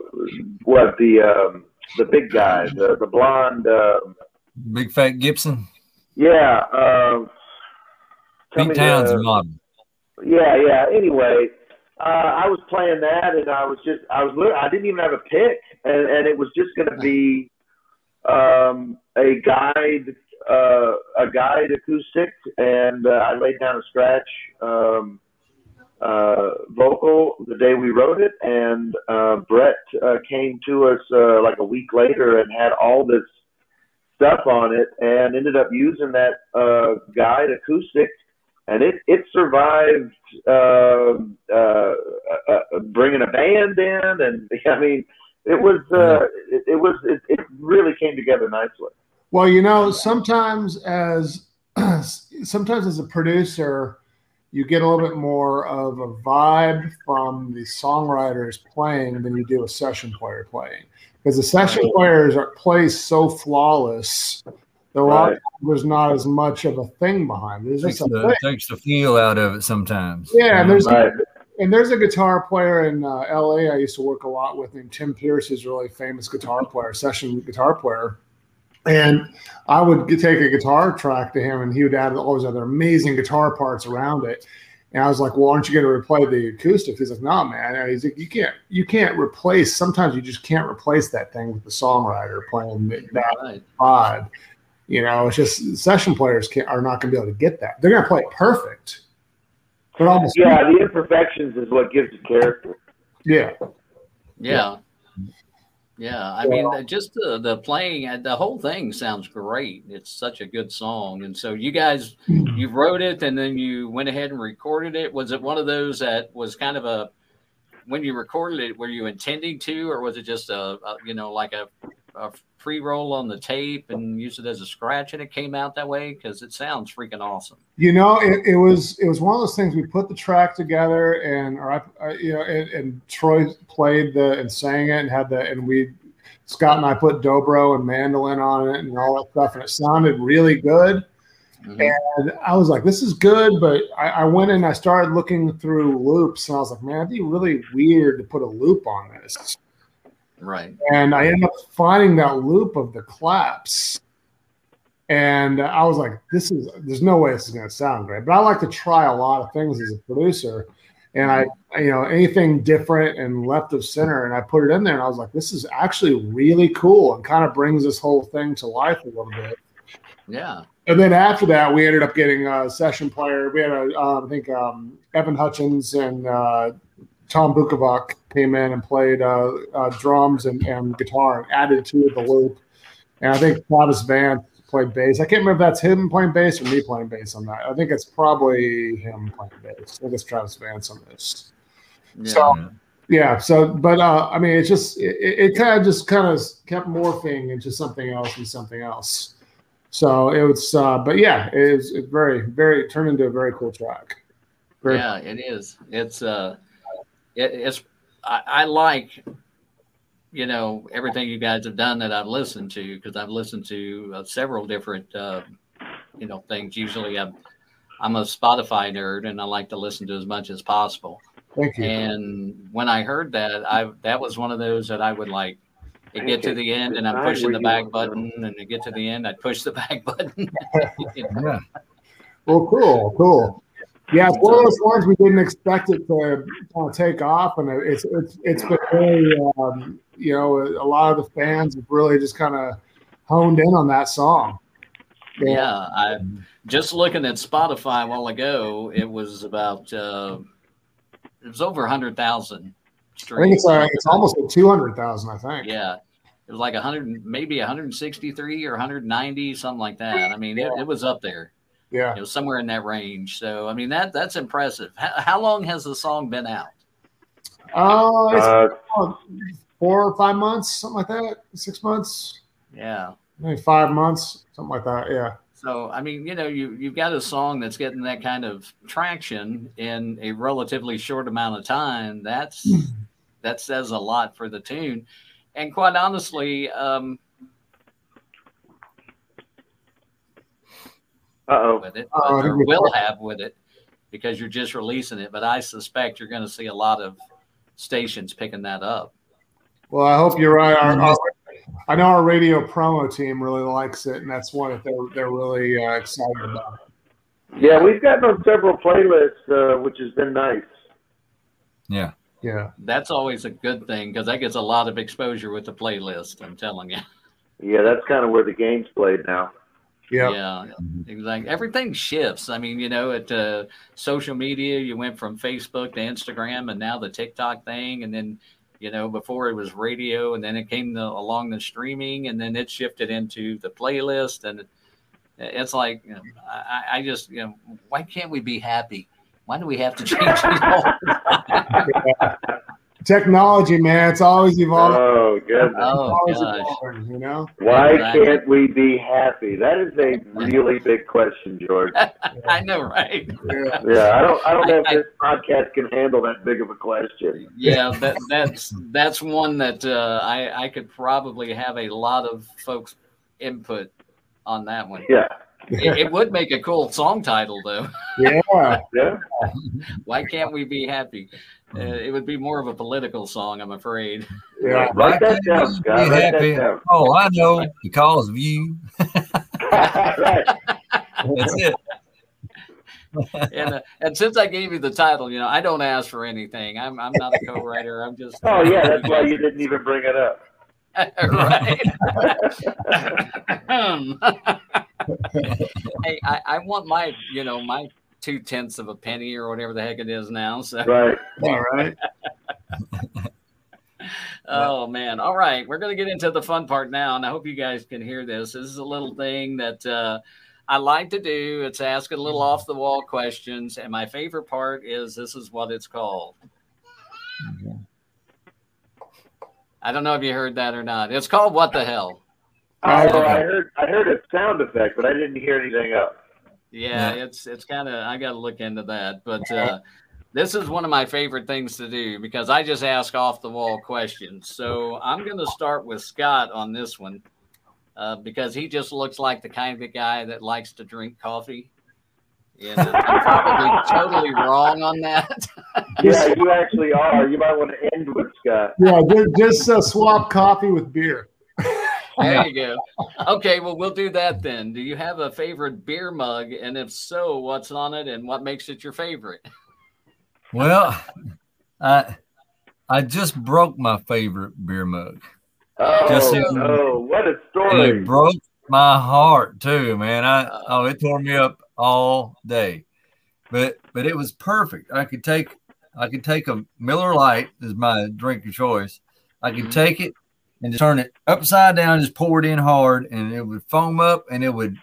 Speaker 2: what the um, the big guy, the the blonde. Uh,
Speaker 4: Big Fat Gibson.
Speaker 2: Yeah. Uh, me
Speaker 4: Pete
Speaker 2: the-
Speaker 4: Townshend model.
Speaker 2: yeah, yeah. Anyway, uh, I was playing that, and I was just, I was, I didn't even have a pick, and and it was just going to be um, a guide, uh, a guide acoustic, and uh, I laid down a scratch um, uh, vocal the day we wrote it, and uh, Brett uh, came to us uh, like a week later and had all this stuff on it, and ended up using that uh, guide acoustic and it it survived um uh, uh, uh, bringing a band in, and I mean, it was uh, it, it was it, it really came together nicely.
Speaker 3: Well, you know, sometimes as sometimes as a producer, you get a little bit more of a vibe from the songwriters playing than you do a session player playing. Because the session players are plays so flawless that a
Speaker 2: Right.
Speaker 3: there's not as much of a thing behind it. There's
Speaker 4: Takes
Speaker 3: just a
Speaker 4: the,
Speaker 3: thing.
Speaker 4: takes the feel out of it sometimes.
Speaker 3: Yeah, and there's
Speaker 2: Right.
Speaker 3: and there's a guitar player in uh, LA I used to work a lot with named Tim Pierce, who's a really famous guitar player, session guitar player. And I would take a guitar track to him, and he would add all these other amazing guitar parts around it. And I was like, "Well, aren't you going to replay the acoustics?" He's like, "No, man." And he's like, "You can't, you can't replace. Sometimes you just can't replace that thing with the songwriter playing that
Speaker 1: Right.
Speaker 3: vibe. You know, it's just session players can't, are not going to be able to get that. They're going to play it perfect, but almost
Speaker 2: Yeah, the imperfections is what gives it character.
Speaker 3: yeah.
Speaker 1: Yeah. Yeah, I mean, uh, just the the playing, uh, the whole thing sounds great. It's such a good song, and so you guys, you wrote it, and then you went ahead and recorded it. Was it one of those that was kind of a when you recorded it? Were you intending to, or was it just a, a you know like a, a pre roll on the tape and use it as a scratch, and it came out that way? Because it sounds freaking awesome.
Speaker 3: You know, it, it was it was one of those things. We put the track together, and or I, I you know, and, and Troy played the and sang it, and had the and we Scott and I put dobro and mandolin on it, and all that stuff, and it sounded really good.
Speaker 1: Mhm.
Speaker 3: And I was like, "This is good," but I, I went and I started looking through loops, and I was like, "Man, it'd be really weird to put a loop on this."
Speaker 1: Right.
Speaker 3: and I ended up finding that loop of the claps. And I was like, this is, there's no way this is going to sound great. But I like to try a lot of things as a producer. And I, you know, anything different and left of center. And I put it in there and I was like, this is actually really cool and kind of brings this whole thing to life a little bit.
Speaker 1: Yeah.
Speaker 3: And then after that, we ended up getting a session player. We had a, um, I think, um, Evan Hutchings and uh, Tom Bukovac came in and played uh, uh, drums and, and guitar and added to the loop. And I think Travis Vance played bass. I can't remember if that's him playing bass or me playing bass on that. I think it's probably him playing bass. I think it's Travis Vance on this.
Speaker 1: Yeah.
Speaker 3: So- Yeah. So, but uh, I mean, it's just it, it kind of just kind of kept morphing into something else and something else. So it was, uh, but yeah, it was it very, very turned into a very cool track. Very
Speaker 1: yeah it is it's uh it, it's I, I like, you know, everything you guys have done that I've listened to because I've listened to uh, several different, uh, you know, things. Usually, I'm I'm a Spotify nerd and I like to listen to as much as possible.
Speaker 3: Thank you.
Speaker 1: And when I heard that, I that was one of those that I would like. It get to the end and I'm pushing the back button, and to get to the end, I'd push the back button. You know?
Speaker 4: Yeah.
Speaker 3: Well, cool, cool. Yeah, it's one of those ones we didn't expect it to of take off, and it's it's it's been very, um, you know, a lot of the fans have really just kind of honed in on that song.
Speaker 1: Yeah, I just looking at Spotify a while ago. It was about uh, it was over a hundred thousand
Speaker 3: I think it's uh, it's almost at two hundred thousand. I think.
Speaker 1: Yeah, it was like a hundred, maybe one hundred sixty three or one hundred ninety, something like that. I mean, it, it was up there.
Speaker 3: Yeah.
Speaker 1: It was somewhere in that range. So I mean, that that's impressive. How, how long has the song been out?
Speaker 3: Uh, it's
Speaker 2: Uh,
Speaker 3: uh, four or five months, something like that. Six months,
Speaker 1: Yeah.
Speaker 3: maybe five months, something like that. Yeah.
Speaker 1: So I mean, you know, you you've got a song that's getting that kind of traction in a relatively short amount of time. That's that says a lot for the tune. And quite honestly, um,
Speaker 2: uh-oh.
Speaker 1: with it,
Speaker 3: Uh, I
Speaker 1: or will have with it, because you're just releasing it. But I suspect you're going to see a lot of stations picking that up.
Speaker 3: Well, I hope you're right. Our, our, I know our radio promo team really likes it, and that's one that they're they're really uh, excited about.
Speaker 2: Yeah, we've gotten on several playlists, uh, which has been nice.
Speaker 4: Yeah.
Speaker 3: Yeah.
Speaker 1: That's always a good thing because that gets a lot of exposure with the playlist. I'm telling you.
Speaker 2: Yeah, that's kind of where the game's played now.
Speaker 3: Yeah.
Speaker 1: Yeah, exactly. Everything shifts. I mean, you know, at uh, social media, you went from Facebook to Instagram, and now the TikTok thing, and then, you know, before it was radio, and then it came the, along the streaming, and then it shifted into the playlist, and it, it's like, you know, I, I just, you know, why can't we be happy? Why do we have to change it all?
Speaker 3: Technology, man, it's always evolving.
Speaker 2: Oh, goodness.
Speaker 1: Oh
Speaker 3: always
Speaker 1: gosh.
Speaker 3: evolving, you know.
Speaker 2: Why
Speaker 1: Exactly.
Speaker 2: can't we be happy? That is a really big question, George.
Speaker 1: I know, right?
Speaker 3: Yeah.
Speaker 2: Yeah, I don't. I don't know if
Speaker 1: I-
Speaker 2: this podcast can handle that big of a question.
Speaker 1: yeah that, that's that's one that uh, I, I could probably have a lot of folks input on that one
Speaker 2: Yeah,
Speaker 1: it, it would make a cool song title though
Speaker 3: Yeah.
Speaker 2: yeah.
Speaker 1: why can't we be happy it would be more of a political song i'm afraid
Speaker 3: Yeah.
Speaker 2: Write that down, Scott.
Speaker 4: be
Speaker 2: Write
Speaker 4: happy?
Speaker 2: that down.
Speaker 4: Oh, I know because of you. That's it.
Speaker 1: and uh, and since i gave you the title you know i don't ask for anything i'm, I'm not a co-writer i'm just
Speaker 2: Oh yeah, that's why you didn't even bring it up.
Speaker 1: right hey I, I want my you know my two tenths of a penny or whatever the heck it is now so
Speaker 2: Right.
Speaker 3: All right.
Speaker 1: Oh man! All right, we're going to get into the fun part now, and I hope you guys can hear this. This is a little thing that uh, I like to do. It's asking a little off the wall questions, and my favorite part is this is what it's called. I don't know if you heard that or not. It's called what the hell.
Speaker 2: Oh, I heard. I heard a sound effect, but I didn't hear anything else.
Speaker 1: Yeah,
Speaker 4: Yeah.
Speaker 1: it's it's kind of I got to look into that, but uh, this is one of my favorite things to do because I just ask off the wall questions. So I'm going to start with Scott on this one uh, because he just looks like the kind of guy that likes to drink coffee. And I'm probably totally wrong on that.
Speaker 2: Yeah, you actually are. You might want to end with Scott.
Speaker 3: Yeah. Just, just uh, swap coffee with beer.
Speaker 1: There you go. Okay, well we'll do that then. Do you have a favorite beer mug, and if so, what's on it, and what makes it your favorite?
Speaker 4: Well, I I just broke my favorite beer mug.
Speaker 2: Oh
Speaker 4: Just-
Speaker 2: no! What a story!
Speaker 4: it broke my heart too, man. I oh, it tore me up all day. But but it was perfect. I could take I could take a Miller Lite is my drink of choice. I could
Speaker 1: Mhm.
Speaker 4: take it and just turn it upside down, just pour it in hard, and it would foam up and it would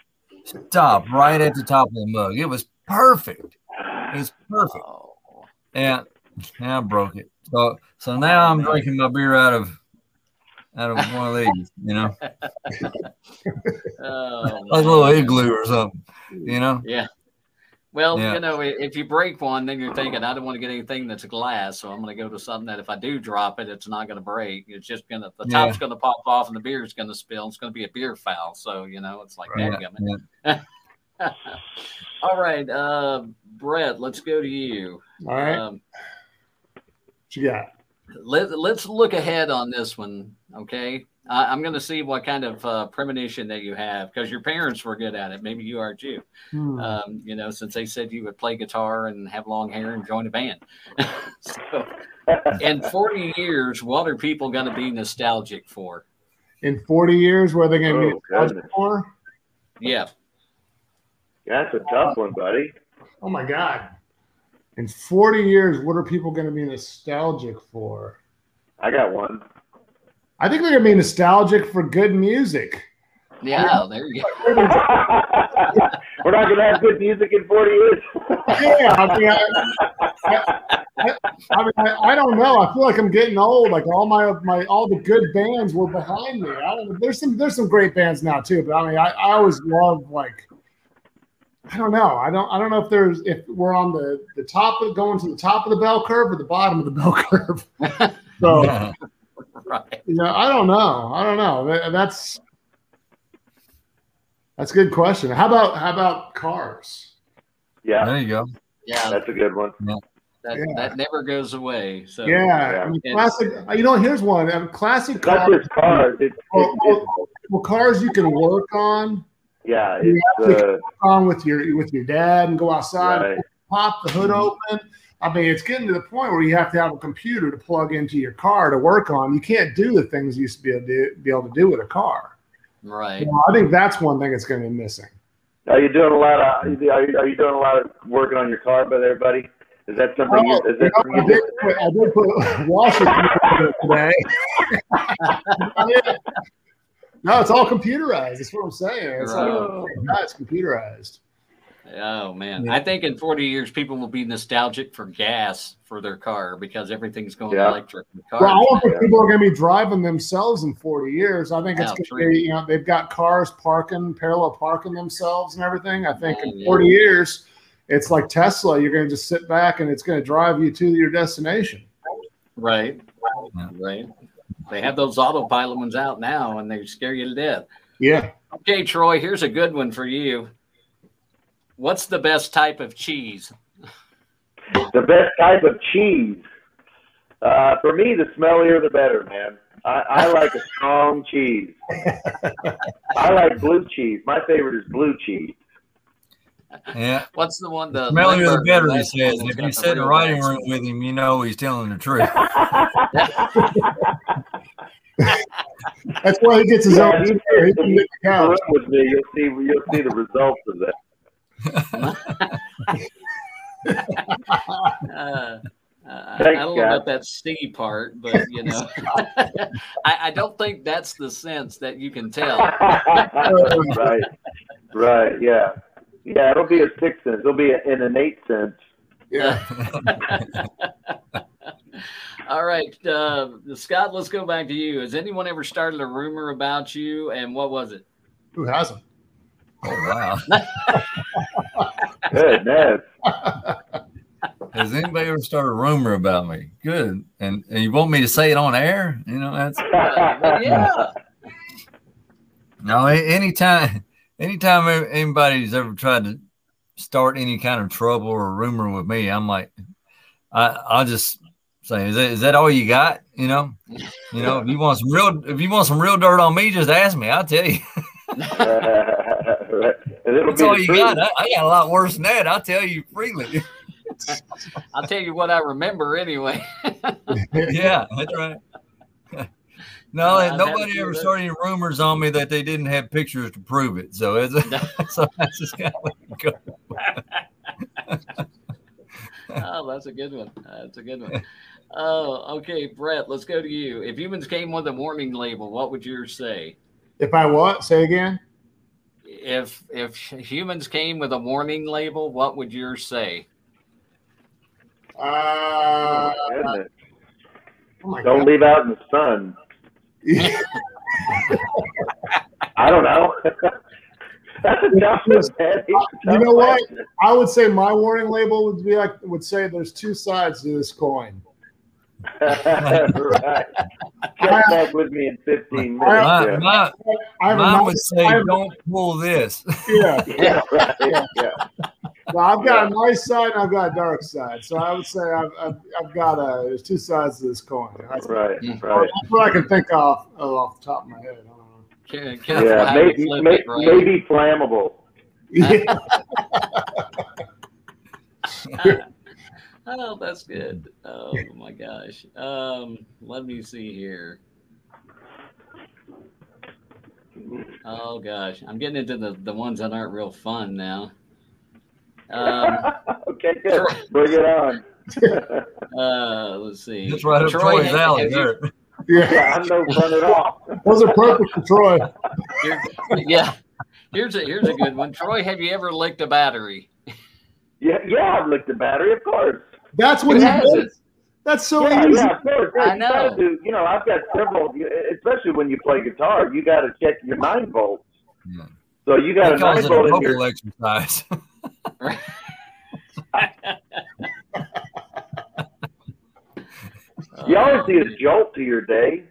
Speaker 4: stop right at the top of the mug. It was perfect. It was perfect. Yeah, yeah, I broke it. So so now I'm drinking my beer out of out of one of these, you know,
Speaker 1: Oh,
Speaker 4: like a little igloo or something, you know.
Speaker 1: Yeah. Well,
Speaker 4: Yeah.
Speaker 1: you know, if you break one, then you're thinking, I don't want to get anything that's glass, so I'm going to go to something that if I do drop it, it's not going to break. It's just going to the
Speaker 4: Yeah.
Speaker 1: top's going to pop off and the beer's going to spill. It's going to be a beer foul. So you know, it's like
Speaker 4: Yeah,
Speaker 1: dadgummit.
Speaker 4: yeah.
Speaker 1: All right, uh, Brett, let's go to you.
Speaker 3: All right.
Speaker 1: Um,
Speaker 3: what you got?
Speaker 1: let, let's look ahead on this one, okay? I, I'm going to see what kind of uh, premonition that you have because your parents were good at it. Maybe you are too.
Speaker 3: Hmm.
Speaker 1: um, you know, since they said you would play guitar and have long hair and join a band. so, in 40 years, what are people going to be nostalgic for?
Speaker 3: In 40 years, what are they going to
Speaker 2: Oh,
Speaker 3: be nostalgic
Speaker 2: goodness.
Speaker 3: for?
Speaker 1: Yeah.
Speaker 2: That's a tough one, buddy.
Speaker 3: Oh my God. In 40 years, what are people going to be nostalgic for?
Speaker 2: I got one.
Speaker 3: I think they're going to be nostalgic for good music.
Speaker 1: Yeah, there you go.
Speaker 2: We're not going to have good music in 40 years.
Speaker 3: Yeah, I mean, I, I, I, I mean, I, I don't know. I feel like I'm getting old. Like all my my all the good bands were behind me. I don't, there's some there's some great bands now too, but I mean, I, I always love like I don't know. I don't I don't know if there's if we're on the the top of going to the top of the bell curve or the bottom of the bell curve. So
Speaker 4: Yeah.
Speaker 1: Right.
Speaker 3: you know, I don't know. I don't know. That's that's a good question. How about how about cars?
Speaker 2: yeah,
Speaker 4: There you go.
Speaker 1: Yeah,
Speaker 2: that's a good one.
Speaker 1: that,
Speaker 3: Yeah.
Speaker 1: that never goes away. So,
Speaker 3: Yeah,
Speaker 2: Yeah.
Speaker 3: I mean, classic. You know, here's one. Um, classic cars.
Speaker 2: just cars. It's,
Speaker 3: Well,
Speaker 2: it's,
Speaker 3: well, cars you can work on,
Speaker 2: yeah, you it's, uh,
Speaker 3: on with your with your dad, and go outside,
Speaker 2: right.
Speaker 3: pop the hood open. I mean, it's getting to the point where you have to have a computer to plug into your car to work on. You can't do the things you used to be able to do, be able to do with a car.
Speaker 1: right.
Speaker 3: You know, I think that's one thing that's going to be missing.
Speaker 2: Are you doing a lot of? Are you, are you doing a lot of working on your car, by there, buddy? Is that something? You,
Speaker 3: Oh,
Speaker 2: is that
Speaker 3: you know, oh, I
Speaker 2: something
Speaker 3: did put, I did put Washington today. no, it's all computerized. That's what I'm saying. It's,
Speaker 1: Right.
Speaker 3: like, no, it's computerized.
Speaker 1: Oh man,
Speaker 4: Yeah.
Speaker 1: I think in 40 years people will be nostalgic for gas for their car because everything's going
Speaker 2: Yeah.
Speaker 1: electric. in
Speaker 3: Well, I don't think people are going to be driving themselves in 40 years. I think it's oh,
Speaker 1: Yeah,
Speaker 3: going to be, you know, they've got cars parking, parallel parking themselves and everything. I think
Speaker 1: Oh,
Speaker 3: in
Speaker 1: yeah.
Speaker 3: 40 years, it's like Tesla. You're going to just sit back and it's going to drive you to your destination.
Speaker 1: Right.
Speaker 4: Yeah.
Speaker 1: Right. They have those autopilot ones out now and they scare you to death.
Speaker 3: Yeah.
Speaker 1: Okay, Troy, here's a good one for you. What's the best type of cheese?
Speaker 2: the best type of cheese. Uh, for me, the smellier the better, man. I, I like a strong cheese. I like blue cheese. My favorite is blue cheese.
Speaker 4: Yeah.
Speaker 1: What's the one? The
Speaker 4: Smellier the better, he
Speaker 1: that's the one
Speaker 4: says.
Speaker 1: that's
Speaker 4: If you sit in the
Speaker 1: real
Speaker 4: writing room with him, you know he's telling the truth.
Speaker 3: That's why he gets his
Speaker 2: Yeah,
Speaker 3: own.
Speaker 2: you
Speaker 3: chair. He
Speaker 2: if
Speaker 3: can
Speaker 2: you
Speaker 3: get the
Speaker 2: with me, you'll see you'll see the results of that.
Speaker 1: Uh, uh,
Speaker 2: Thanks,
Speaker 1: I don't know
Speaker 2: Scott.
Speaker 1: about that C part, but you know, I, I don't think that's the sense that you can tell.
Speaker 2: right, right, yeah, yeah. It'll be a sixth sense. It'll be an innate sense.
Speaker 3: Yeah.
Speaker 1: All right, uh, Scott, let's go back to you. Has anyone ever started a rumor about you, and what was it?
Speaker 3: Who hasn't?
Speaker 4: Oh, wow.
Speaker 2: Goodness.
Speaker 4: Has anybody ever started a rumor about me? Good. And, and you want me to say it on air? You know, that's
Speaker 1: Uh, yeah,
Speaker 4: no. Anytime, anytime anybody's ever tried to start any kind of trouble or rumor with me, I'm like, I, I'll just say, is that, is that all you got? You know, you know, if you want some real, if you want some real dirt on me, just ask me. I'll tell you.
Speaker 2: right.
Speaker 4: That's all you
Speaker 2: truth.
Speaker 4: got. I, I got a lot worse than that. I'll tell you freely.
Speaker 1: I'll tell you what I remember anyway.
Speaker 4: yeah, that's right. No,
Speaker 1: Uh, I've had a
Speaker 4: nobody ever
Speaker 1: of
Speaker 4: started any rumors on me that they didn't have pictures to prove it. So it's so that's just kind of let go.
Speaker 1: oh, that's a good one. That's a good one. Oh, okay, Brett, let's go to you. If humans came with a warning label, what would yours say?
Speaker 3: If I what? Say again.
Speaker 1: If if humans came with a warning label, what would yours say?
Speaker 3: Uh, oh my
Speaker 2: Don't
Speaker 3: God.
Speaker 2: leave out in the sun. I don't know. That's a tough one, man.
Speaker 3: You
Speaker 2: tough
Speaker 3: know what? I would say my warning label would be like would say there's two sides to this coin.
Speaker 2: Right. Check back with me in 15 minutes.
Speaker 4: My,
Speaker 2: yeah.
Speaker 4: my,
Speaker 3: I have a
Speaker 4: mine would say,
Speaker 3: I have-
Speaker 4: don't pull this.
Speaker 3: yeah.
Speaker 2: Yeah, right. Yeah.
Speaker 3: Well, I've got a nice side and I've got a dark side. So I would say I've, I've, I've got a there's two sides to this coin. That's,
Speaker 2: Right, right.
Speaker 3: that's what I can think off oh, off the top of my head. I don't know.
Speaker 1: Care- Careful
Speaker 2: Yeah, maybe, may,
Speaker 1: right?
Speaker 2: maybe flammable.
Speaker 3: Yeah.
Speaker 1: oh, that's good. Oh my gosh. Um, let me see here. Oh gosh, I'm getting into the, the ones that aren't real fun now. Um,
Speaker 2: okay, good. Bring it on.
Speaker 1: uh, let's see.
Speaker 4: That's right up
Speaker 1: Troy,
Speaker 4: Troy's alley
Speaker 1: have you-
Speaker 4: there.
Speaker 3: yeah.
Speaker 2: yeah, I'm no fun at all.
Speaker 3: Those are perfect for Troy.
Speaker 1: Here- yeah. Here's a here's a good one. Troy, have you ever licked a battery?
Speaker 2: Yeah, yeah, I've licked a battery, of course.
Speaker 3: That's what
Speaker 1: Who
Speaker 3: he
Speaker 1: has
Speaker 3: did.
Speaker 1: it?
Speaker 3: That's so
Speaker 2: yeah,
Speaker 3: easy.
Speaker 2: yeah, of course. Yeah,
Speaker 1: I
Speaker 2: you
Speaker 1: know.
Speaker 2: do- you know, I've got several, especially when you play guitar, you got to check your nine volts.
Speaker 4: Yeah.
Speaker 2: So you got
Speaker 4: He
Speaker 2: a
Speaker 4: calls
Speaker 2: nine
Speaker 4: it a
Speaker 2: volt in
Speaker 4: vocal
Speaker 2: your.
Speaker 4: exercise.
Speaker 2: You always see a jolt to your day.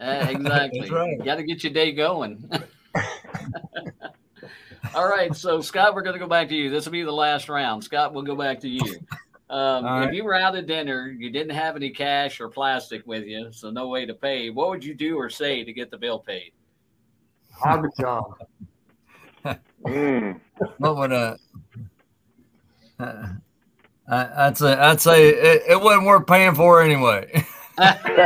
Speaker 1: Uh, exactly.
Speaker 4: That's right.
Speaker 1: Got to get your day going. All right, so Scott, we're going to go back to you. This will be the last round. Scott, we'll go back to you. Um,
Speaker 4: All
Speaker 1: If you were out at dinner, you didn't have any cash or plastic with you, so no way to pay. What would you do or say to get the bill paid?
Speaker 3: Hard job.
Speaker 2: Mm.
Speaker 4: what would uh, uh, I, I'd say I'd say it, it wasn't worth paying for anyway. that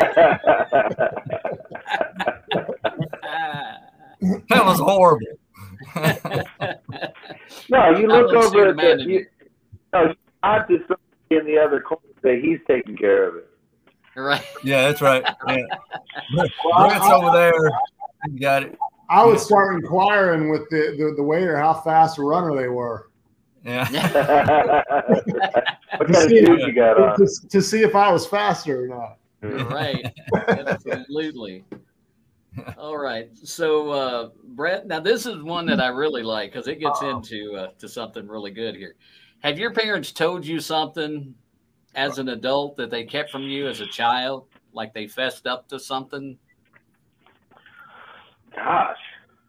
Speaker 4: was horrible.
Speaker 2: no, you look over at the. You, no, I just in the other corner say he's taking care of it.
Speaker 1: right.
Speaker 4: Yeah, that's right. Yeah.
Speaker 3: Well,
Speaker 4: Brent's
Speaker 3: I,
Speaker 4: over there. You got it.
Speaker 3: I would start inquiring with the, the, the waiter how fast a runner they were
Speaker 4: Yeah.
Speaker 2: what kind of shoes you got on?
Speaker 3: to, to see if I was faster or not.
Speaker 1: right. Absolutely. All right. So, uh, Brett, now this is one that I really like because it gets into uh, to something really good here. Have your parents told you something as an adult that they kept from you as a child, like they fessed up to something?
Speaker 2: Gosh,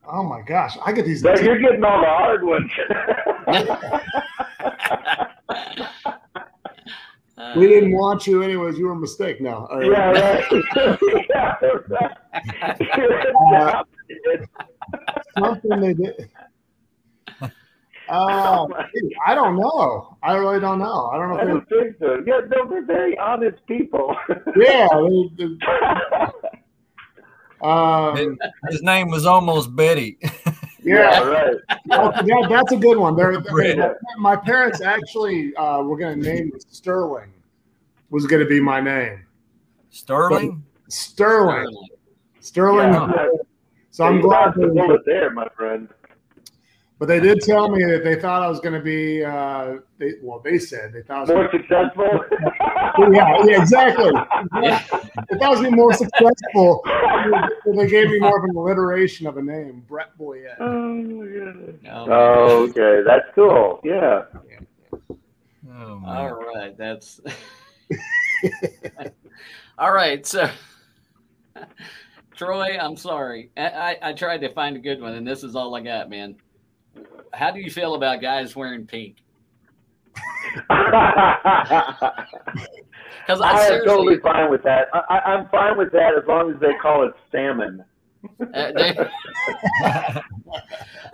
Speaker 3: Oh my gosh, I get these.
Speaker 2: so you're getting all the hard ones.
Speaker 1: Uh,
Speaker 3: we didn't want you anyways. You were a mistake. Now, All right.
Speaker 2: yeah, right. yeah, right.
Speaker 3: something they did. Uh, I don't know. I really don't know. I don't know
Speaker 2: I
Speaker 3: if
Speaker 2: don't think so. Yeah, no, they're very honest people.
Speaker 3: they. Yeah. They, they, um,
Speaker 4: His name was almost Betty.
Speaker 3: yeah.
Speaker 2: right.
Speaker 3: That, that's a good one. They're,
Speaker 4: Great.
Speaker 3: my, my parents actually uh, were going to name it Sterling. Was going to be my name.
Speaker 4: Sterling.
Speaker 3: Sterling. Sterling.
Speaker 2: Yeah.
Speaker 3: So I'm
Speaker 2: you
Speaker 3: glad.
Speaker 2: dodged the
Speaker 3: They,
Speaker 2: bullet there, my friend.
Speaker 3: But they did tell me that they thought I was going to be. Uh, they, well, they said they thought. I was
Speaker 2: More successful.
Speaker 3: yeah, yeah, exactly. If I was be more successful, they gave me more of an alliteration of a name, Brett Boyett.
Speaker 2: oh, my goodness.
Speaker 1: Oh,
Speaker 2: Oh, okay, that's cool. Yeah.
Speaker 4: Oh, man.
Speaker 1: All right, that's all right. So, Troy, I'm sorry. I, I, I tried to find a good one, and this is all I got, man. How do you feel about guys wearing pink? Because I,
Speaker 2: I am totally fine with that. I, I, I'm fine with that as long as they call it salmon.
Speaker 1: uh, they-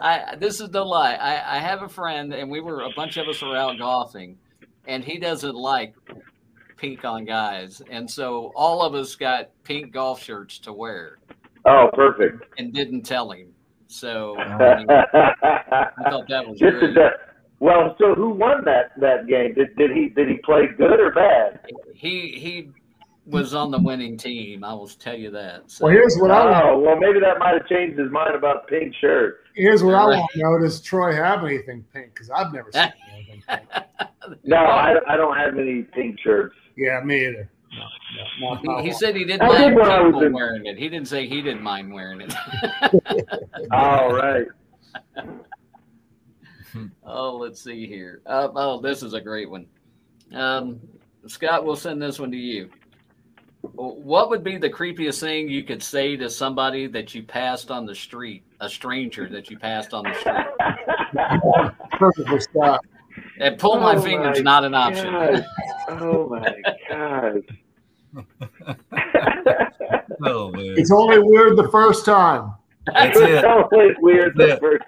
Speaker 1: I this is no lie. I, I have a friend, and we were a bunch of us were out golfing, and he doesn't like pink on guys, and so all of us got pink golf shirts to wear,
Speaker 2: Oh, perfect.
Speaker 1: and didn't tell him. So I, mean, I thought that was
Speaker 2: This
Speaker 1: great.
Speaker 2: is a, well, so who won that that game? Did did he did he play good or bad?
Speaker 1: He he was on the winning team. I will tell you that. So.
Speaker 3: Well, here's what I oh, want.
Speaker 2: Oh, well, maybe that might have changed his mind about pink shirt.
Speaker 3: Here's what I
Speaker 1: Right.
Speaker 3: want to know: Does Troy have anything pink? Because I've never seen anything pink.
Speaker 2: No, I, I don't have any pink shirts.
Speaker 3: Yeah, me either. No, no, not, not
Speaker 1: He, he said he didn't
Speaker 2: I did
Speaker 1: mind
Speaker 2: when I was in-
Speaker 1: wearing it. He didn't say he didn't mind wearing it.
Speaker 2: All right.
Speaker 1: oh, let's see here. Uh, oh, this is a great one. Um, Scott, we'll send this one to you. What would be the creepiest thing you could say to somebody that you passed on the street, a stranger that you passed on the street?
Speaker 3: Perfect for Scott.
Speaker 1: And pull my
Speaker 2: Oh
Speaker 1: fingers,
Speaker 2: my
Speaker 1: not an option.
Speaker 2: God. Oh my god.
Speaker 4: Oh man,
Speaker 3: It's only weird the first time.
Speaker 4: that's it.
Speaker 2: Always weird the
Speaker 4: Yeah.
Speaker 2: first.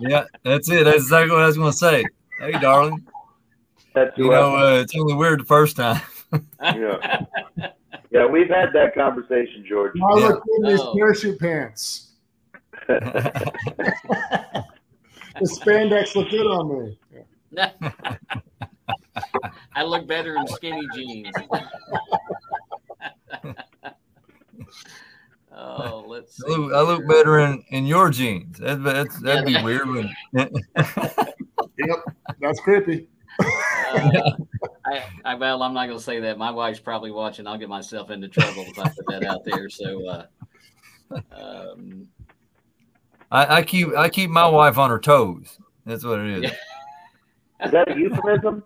Speaker 4: Yeah, that's it. That's exactly what I was going to say. Hey, darling,
Speaker 2: That's
Speaker 4: you
Speaker 2: what-
Speaker 4: know uh, it's only weird the first time.
Speaker 2: yeah. Yeah, we've had that conversation, George.
Speaker 3: I
Speaker 4: Yeah.
Speaker 3: look good in these
Speaker 1: Oh.
Speaker 3: parachute pants. The spandex look good on me.
Speaker 1: I look better in skinny jeans. oh, let's see.
Speaker 4: I look, I look better in, in your jeans. That, that's, that'd be weird. When,
Speaker 3: Yep, that's creepy.
Speaker 1: Uh, I, I, well, I'm not going to say that. My wife's probably watching. I'll get myself into trouble if I put that out there. So, uh, um,
Speaker 4: I, I keep I keep my wife on her toes. That's what it is.
Speaker 1: Yeah.
Speaker 2: Is that a euphemism?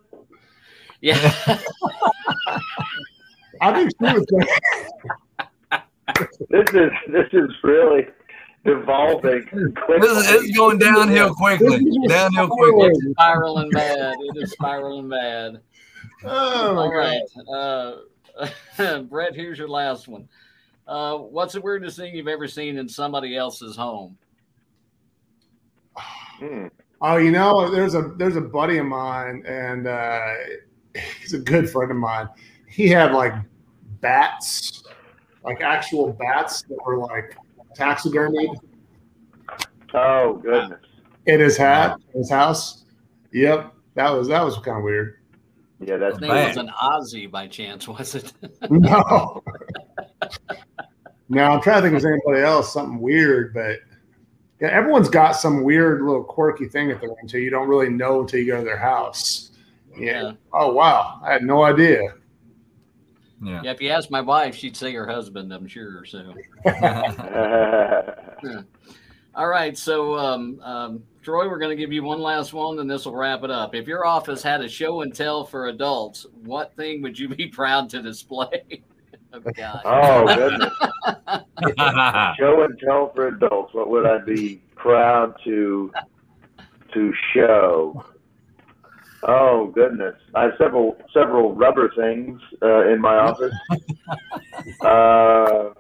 Speaker 1: yeah.
Speaker 3: I think she was saying,
Speaker 2: This is this is really evolving quickly.
Speaker 4: This is, it's going downhill quickly. Downhill quickly.
Speaker 1: it's spiraling bad. It is spiraling bad.
Speaker 3: Oh my god.
Speaker 1: right. Uh, Brett, here's your last one. Uh, what's the weirdest thing you've ever seen in somebody else's home?
Speaker 2: Hmm.
Speaker 3: Oh, you know, there's a there's a buddy of mine, and uh, he's a good friend of mine. He had like bats, like actual bats that were like taxidermied
Speaker 2: Oh goodness.
Speaker 3: in his hat, in his house. Yep, that was that was kind of weird.
Speaker 2: Yeah, that's
Speaker 1: I think it was an Aussie by chance, was it?
Speaker 3: No, no, I'm trying to think if there's anybody else something weird, but yeah, everyone's got some weird little quirky thing that they're into. You don't really know until you go to their house. Yeah. Oh wow, I had no idea.
Speaker 4: Yeah.
Speaker 1: Yeah, if you ask my wife, she'd say her husband, I'm sure. So, all right. So, um, um, Troy, we're going to give you one last one, and this will wrap it up. If your office had a show and tell for adults, what thing would you be proud to display? Oh, God.
Speaker 2: oh goodness. Show and tell for adults. What would I be proud to to show? Oh goodness, I have several several rubber things uh, in my office. Uh,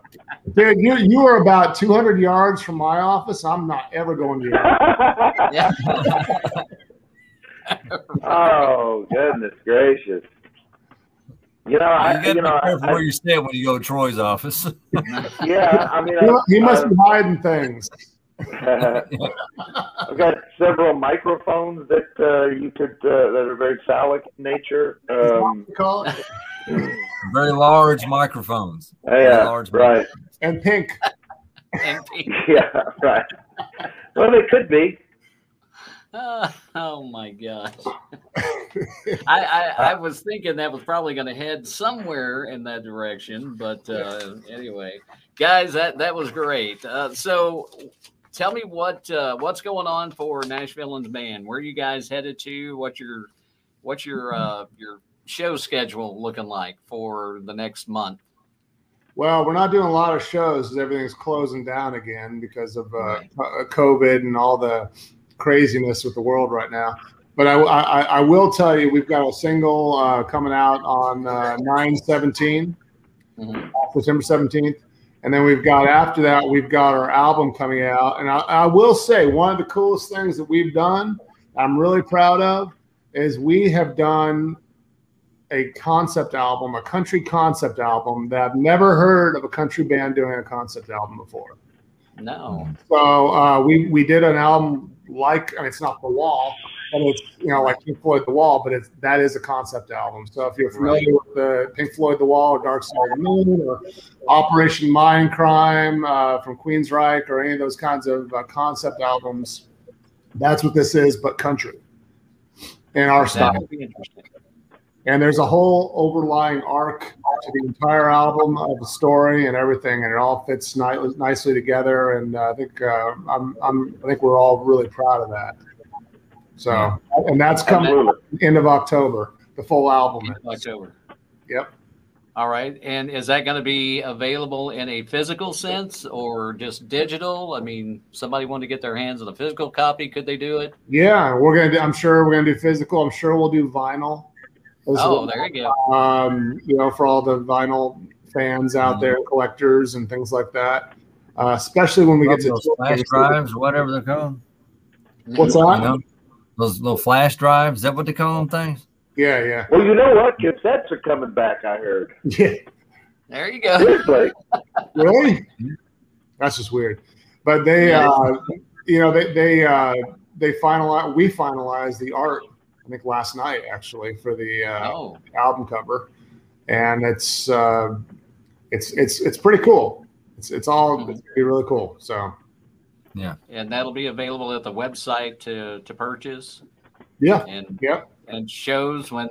Speaker 3: Dude, you you are about 200 yards from my office. I'm not ever going to your office.
Speaker 1: Yeah.
Speaker 2: oh goodness gracious! You know,
Speaker 4: you
Speaker 2: I
Speaker 4: gotta
Speaker 2: you
Speaker 4: be
Speaker 2: know,
Speaker 4: careful
Speaker 2: I,
Speaker 4: where you stand when you go to Troy's office.
Speaker 2: yeah. I mean,
Speaker 3: He, he must
Speaker 2: I,
Speaker 3: be hiding things.
Speaker 2: I've got several microphones that uh, you could uh, that are very phallic in nature. Um,
Speaker 3: call it?
Speaker 4: Very large microphones. Very
Speaker 2: yeah,
Speaker 4: large
Speaker 2: right.
Speaker 3: And pink.
Speaker 1: MP.
Speaker 2: Yeah, right. Well, they could be.
Speaker 1: Uh, oh my gosh. I, I, I was thinking that was probably going to head somewhere in that direction, but uh, anyway, guys, that that was great. Uh, so, tell me what uh, what's going on for Nashville and the Band. Where are you guys headed to? What's your what's your uh, your show schedule looking like for the next month?
Speaker 3: Well, we're not doing a lot of shows because everything's closing down again because of uh,
Speaker 1: Right.
Speaker 3: uh, COVID and all the craziness with the world right now. But I, I, I will tell you, we've got a single uh, coming out on uh, 9 17,
Speaker 1: Mhm.
Speaker 3: September 17th. And then we've got after that, we've got our album coming out. And I, I will say, one of the coolest things that we've done, I'm really proud of, is we have done a concept album, a country concept album that I've never heard of a country band doing a concept album before.
Speaker 1: No.
Speaker 3: So uh, we we did an album like I mean it's not the wall, but it's you know like Pink Floyd the Wall, but it's that is a concept album. So if you're familiar with the Pink Floyd the Wall or Dark Side of the Moon or Operation Mindcrime uh, from Queensryche or any of those kinds of uh, concept albums, that's what this is, but country in our style.
Speaker 1: That would be interesting.
Speaker 3: And there's a whole overlying arc to the entire album of the story and everything, and it all fits ni- nicely together. And uh, I think uh, I'm, I'm, I think we're all really proud of that. So, and that's coming
Speaker 2: Absolutely.
Speaker 3: end of October. The full album. is.
Speaker 1: October.
Speaker 3: Yep.
Speaker 1: All right. And is that going to be available in a physical sense or just digital? I mean, somebody wanted to get their hands on a physical copy. Could they do it?
Speaker 3: Yeah, we're gonna. Do, I'm sure we're gonna do physical. I'm sure we'll do vinyl. As
Speaker 1: Oh,
Speaker 3: well.
Speaker 1: there you go.
Speaker 3: um, you know, for all the vinyl fans out there, collectors and things like that. Uh, especially when we get to
Speaker 4: flash drives, whatever they're called.
Speaker 3: What's
Speaker 4: You
Speaker 3: that?
Speaker 4: know, those little flash drives. Is that what they call them things?
Speaker 3: Yeah, yeah,
Speaker 2: Well, you know what? Cassettes are coming back. I heard.
Speaker 3: yeah.
Speaker 1: There you go.
Speaker 2: Seriously.
Speaker 3: Really? That's just weird. But they,
Speaker 1: Yeah.
Speaker 3: uh, you know, they they uh, they finalized. We finalize the art. I think last night actually for the uh,
Speaker 1: Oh,
Speaker 3: album cover, and it's uh, it's it's it's pretty cool. It's it's all it's gonna be really cool. So yeah,
Speaker 1: and that'll be available at the website to, to purchase
Speaker 3: yeah,
Speaker 1: and,
Speaker 3: Yep.
Speaker 1: and shows when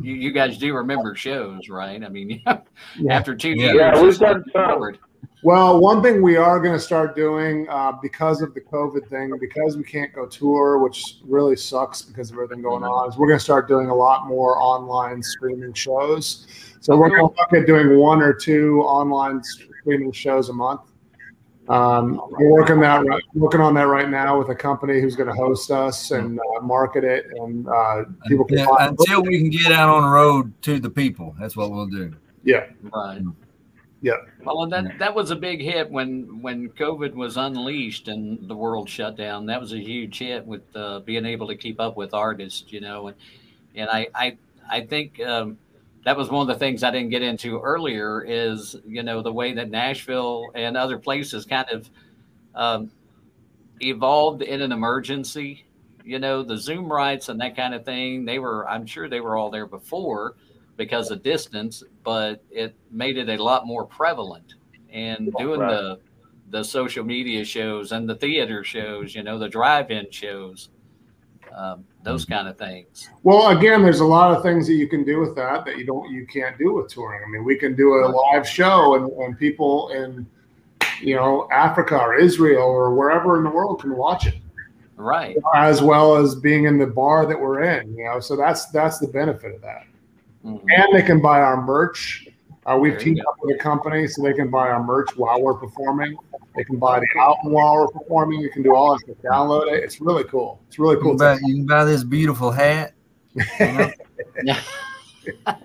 Speaker 1: you, you guys do remember shows, right? I mean,
Speaker 3: Yeah.
Speaker 1: after two
Speaker 4: Yeah.
Speaker 1: years,
Speaker 2: Yeah, we've
Speaker 1: it's
Speaker 2: done some.
Speaker 1: forward.
Speaker 3: Well, one thing we are going to start doing uh, because of the COVID thing, because we can't go tour, which really sucks because of everything going on, is we're going to start doing a lot more online streaming shows. So we're going to look at doing one or two online streaming shows a month. Um, we're working that right, working on that right now with a company who's going to host us and uh, market it, and uh, people can
Speaker 4: Yeah, until we can get out on the road to the people. That's what we'll do.
Speaker 3: yeah,
Speaker 1: Right.
Speaker 3: Yeah.
Speaker 1: Well, and that that was a big hit when when COVID was unleashed and the world shut down. That was a huge hit with uh, being able to keep up with artists, you know, and and I I I think um, that was one of the things I didn't get into earlier is you know the way that Nashville and other places kind of um, evolved in an emergency. You know, the Zoom writes and that kind of thing. They were, I'm sure, they were all there before because of distance, but it made it a lot more prevalent. And doing
Speaker 2: Right.
Speaker 1: the the social media shows and the theater shows, you know, the drive-in shows, um, those kind of things.
Speaker 3: Well, again, there's a lot of things that you can do with that that you don't you can't do with touring. I mean, we can do a live show and, and people in you know Africa or Israel or wherever in the world can watch it,
Speaker 1: Right.
Speaker 3: as well as being in the bar that we're in. You know, so that's that's the benefit of that.
Speaker 1: Mhm.
Speaker 3: And they can buy our merch. Uh, we've teamed
Speaker 1: go.
Speaker 3: up with a company so they can buy our merch while we're performing. They can buy the album while we're performing. You can do all this. Download it. It's really cool. It's really
Speaker 4: You
Speaker 3: cool.
Speaker 4: can buy, you can buy this beautiful hat. you know?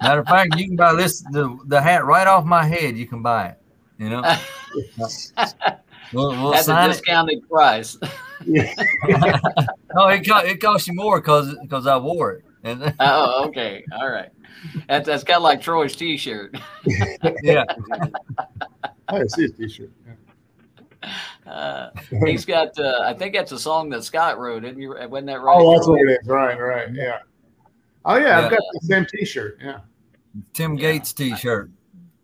Speaker 4: Matter of fact, you can buy this the, the hat right off my head. You can buy it. You know, we'll, we'll
Speaker 1: At a
Speaker 4: sign it.
Speaker 1: discounted price.
Speaker 3: Yeah.
Speaker 4: No, it cost it cost you more because because I wore it.
Speaker 1: Oh, okay. All right. That, that's kind of like Troy's T-shirt.
Speaker 4: yeah,
Speaker 3: I see a t-shirt. Yeah.
Speaker 1: Uh, he's got. Uh, I think that's a song that Scott wrote. Didn't you? Wasn't that right?
Speaker 3: Oh, that's what it is. Right, right. Yeah. Oh, yeah. I've got the same T-shirt. Yeah.
Speaker 4: Tim Gates T-shirt.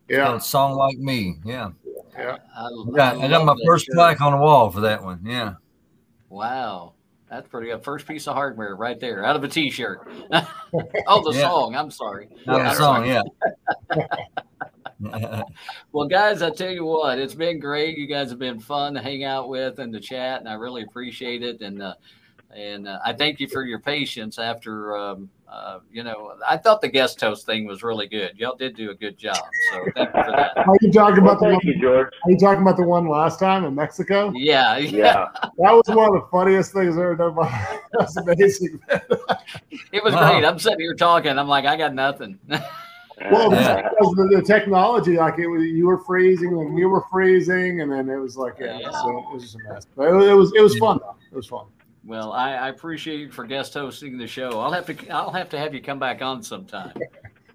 Speaker 3: Yeah.
Speaker 4: Called Song like me. Yeah,
Speaker 3: Yeah.
Speaker 1: I,
Speaker 4: I got, I got my first
Speaker 1: shirt.
Speaker 4: plaque on the wall for that one. Yeah,
Speaker 1: Wow, that's pretty good. First piece of hardware right there, out of a T-shirt. oh, the
Speaker 4: Yeah.
Speaker 1: song. I'm sorry.
Speaker 4: not
Speaker 3: Yeah.
Speaker 4: the song. Yeah.
Speaker 1: Well, guys, I tell you what, it's been great. You guys have been fun to hang out with and to chat, and I really appreciate it. And uh, and uh, I thank you for your patience after. Um, uh, you know, I thought the guest host thing was really good. Y'all did do a good job, so thank you for that.
Speaker 3: Are you talking
Speaker 2: Well,
Speaker 3: about the one?
Speaker 2: thank you, George.
Speaker 3: Are you talking about the one last time in Mexico?
Speaker 1: Yeah, yeah,
Speaker 2: Yeah.
Speaker 3: That was one of the funniest things I've ever done. By, that's amazing.
Speaker 1: it was
Speaker 4: Wow.
Speaker 1: great. I'm sitting here talking. I'm like, I got nothing.
Speaker 3: Well, because the, the technology, like it was, you were freezing and we were freezing, and then it was like, yeah, it, was, it was just a mess. But it, it was, it was fun though. It was fun.
Speaker 1: Well, I, I appreciate you for guest hosting the show. I'll have to I'll have to have you come back on sometime.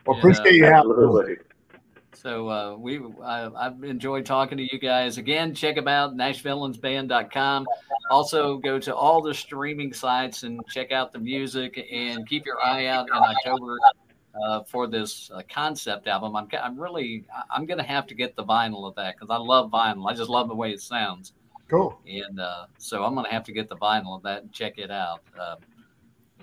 Speaker 3: Well,
Speaker 1: Yeah.
Speaker 3: appreciate you having. me.
Speaker 2: Absolutely.
Speaker 1: So uh, we I, I've enjoyed talking to you guys again. Check them out, NashVillainsBand.com. Also, go to all the streaming sites and check out the music. And keep your eye out in October uh, for this uh, concept album. I'm I'm really I'm gonna have to get the vinyl of that because I love vinyl. I just love the way it sounds.
Speaker 3: Cool.
Speaker 1: and uh, so I'm gonna have to get the vinyl of that and check it out, um,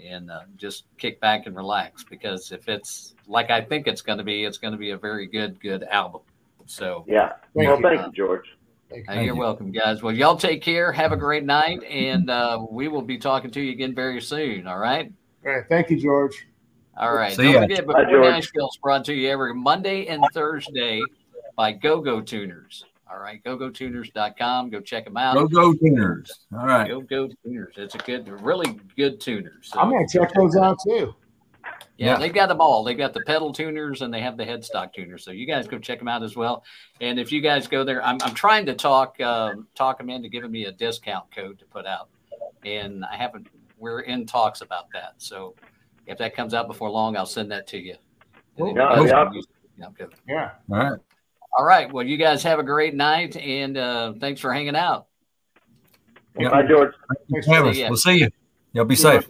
Speaker 1: and uh, just kick back and relax because if it's like I think it's gonna be, it's gonna be a very good, good album. So
Speaker 2: Yeah.
Speaker 3: Thank
Speaker 2: well,
Speaker 3: you.
Speaker 2: thank you, George.
Speaker 3: Thank
Speaker 1: Uh,
Speaker 3: you.
Speaker 4: Thank
Speaker 1: you're welcome, guys. Well, y'all take care. Have a great night, and uh, we will be talking to you again very soon. All right.
Speaker 3: All right. Thank you, George.
Speaker 1: All right.
Speaker 4: See
Speaker 1: Don't
Speaker 4: ya.
Speaker 1: forget,
Speaker 2: Bye,
Speaker 1: Before
Speaker 2: George.
Speaker 1: Brought to you every Monday and Thursday by Go Go Tuners. All right. GoGoTuners.com. Go check them out.
Speaker 4: Go go tuners. All right.
Speaker 1: Go Go Tuners. It's a good, really good tuners. So
Speaker 3: I'm gonna check those out too.
Speaker 1: Yeah,
Speaker 4: Yeah.
Speaker 1: they've got them all. They've got the pedal tuners and they have the headstock tuners. So you guys go check them out as well. And if you guys go there, I'm, I'm trying to talk um, talk them into giving me a discount code to put out, and I haven't. We're in talks about that. So if that comes out before long, I'll send that to you. And then
Speaker 2: Yeah, yeah.
Speaker 1: can use the discount code.
Speaker 3: Yeah.
Speaker 4: All right.
Speaker 1: All right. Well, you guys have a great night, and uh, thanks for hanging out.
Speaker 4: Yeah.
Speaker 2: Bye, George.
Speaker 3: Thanks.
Speaker 4: Travis,
Speaker 1: ya.
Speaker 4: we'll see you. Y'all be
Speaker 3: See ya.
Speaker 4: safe.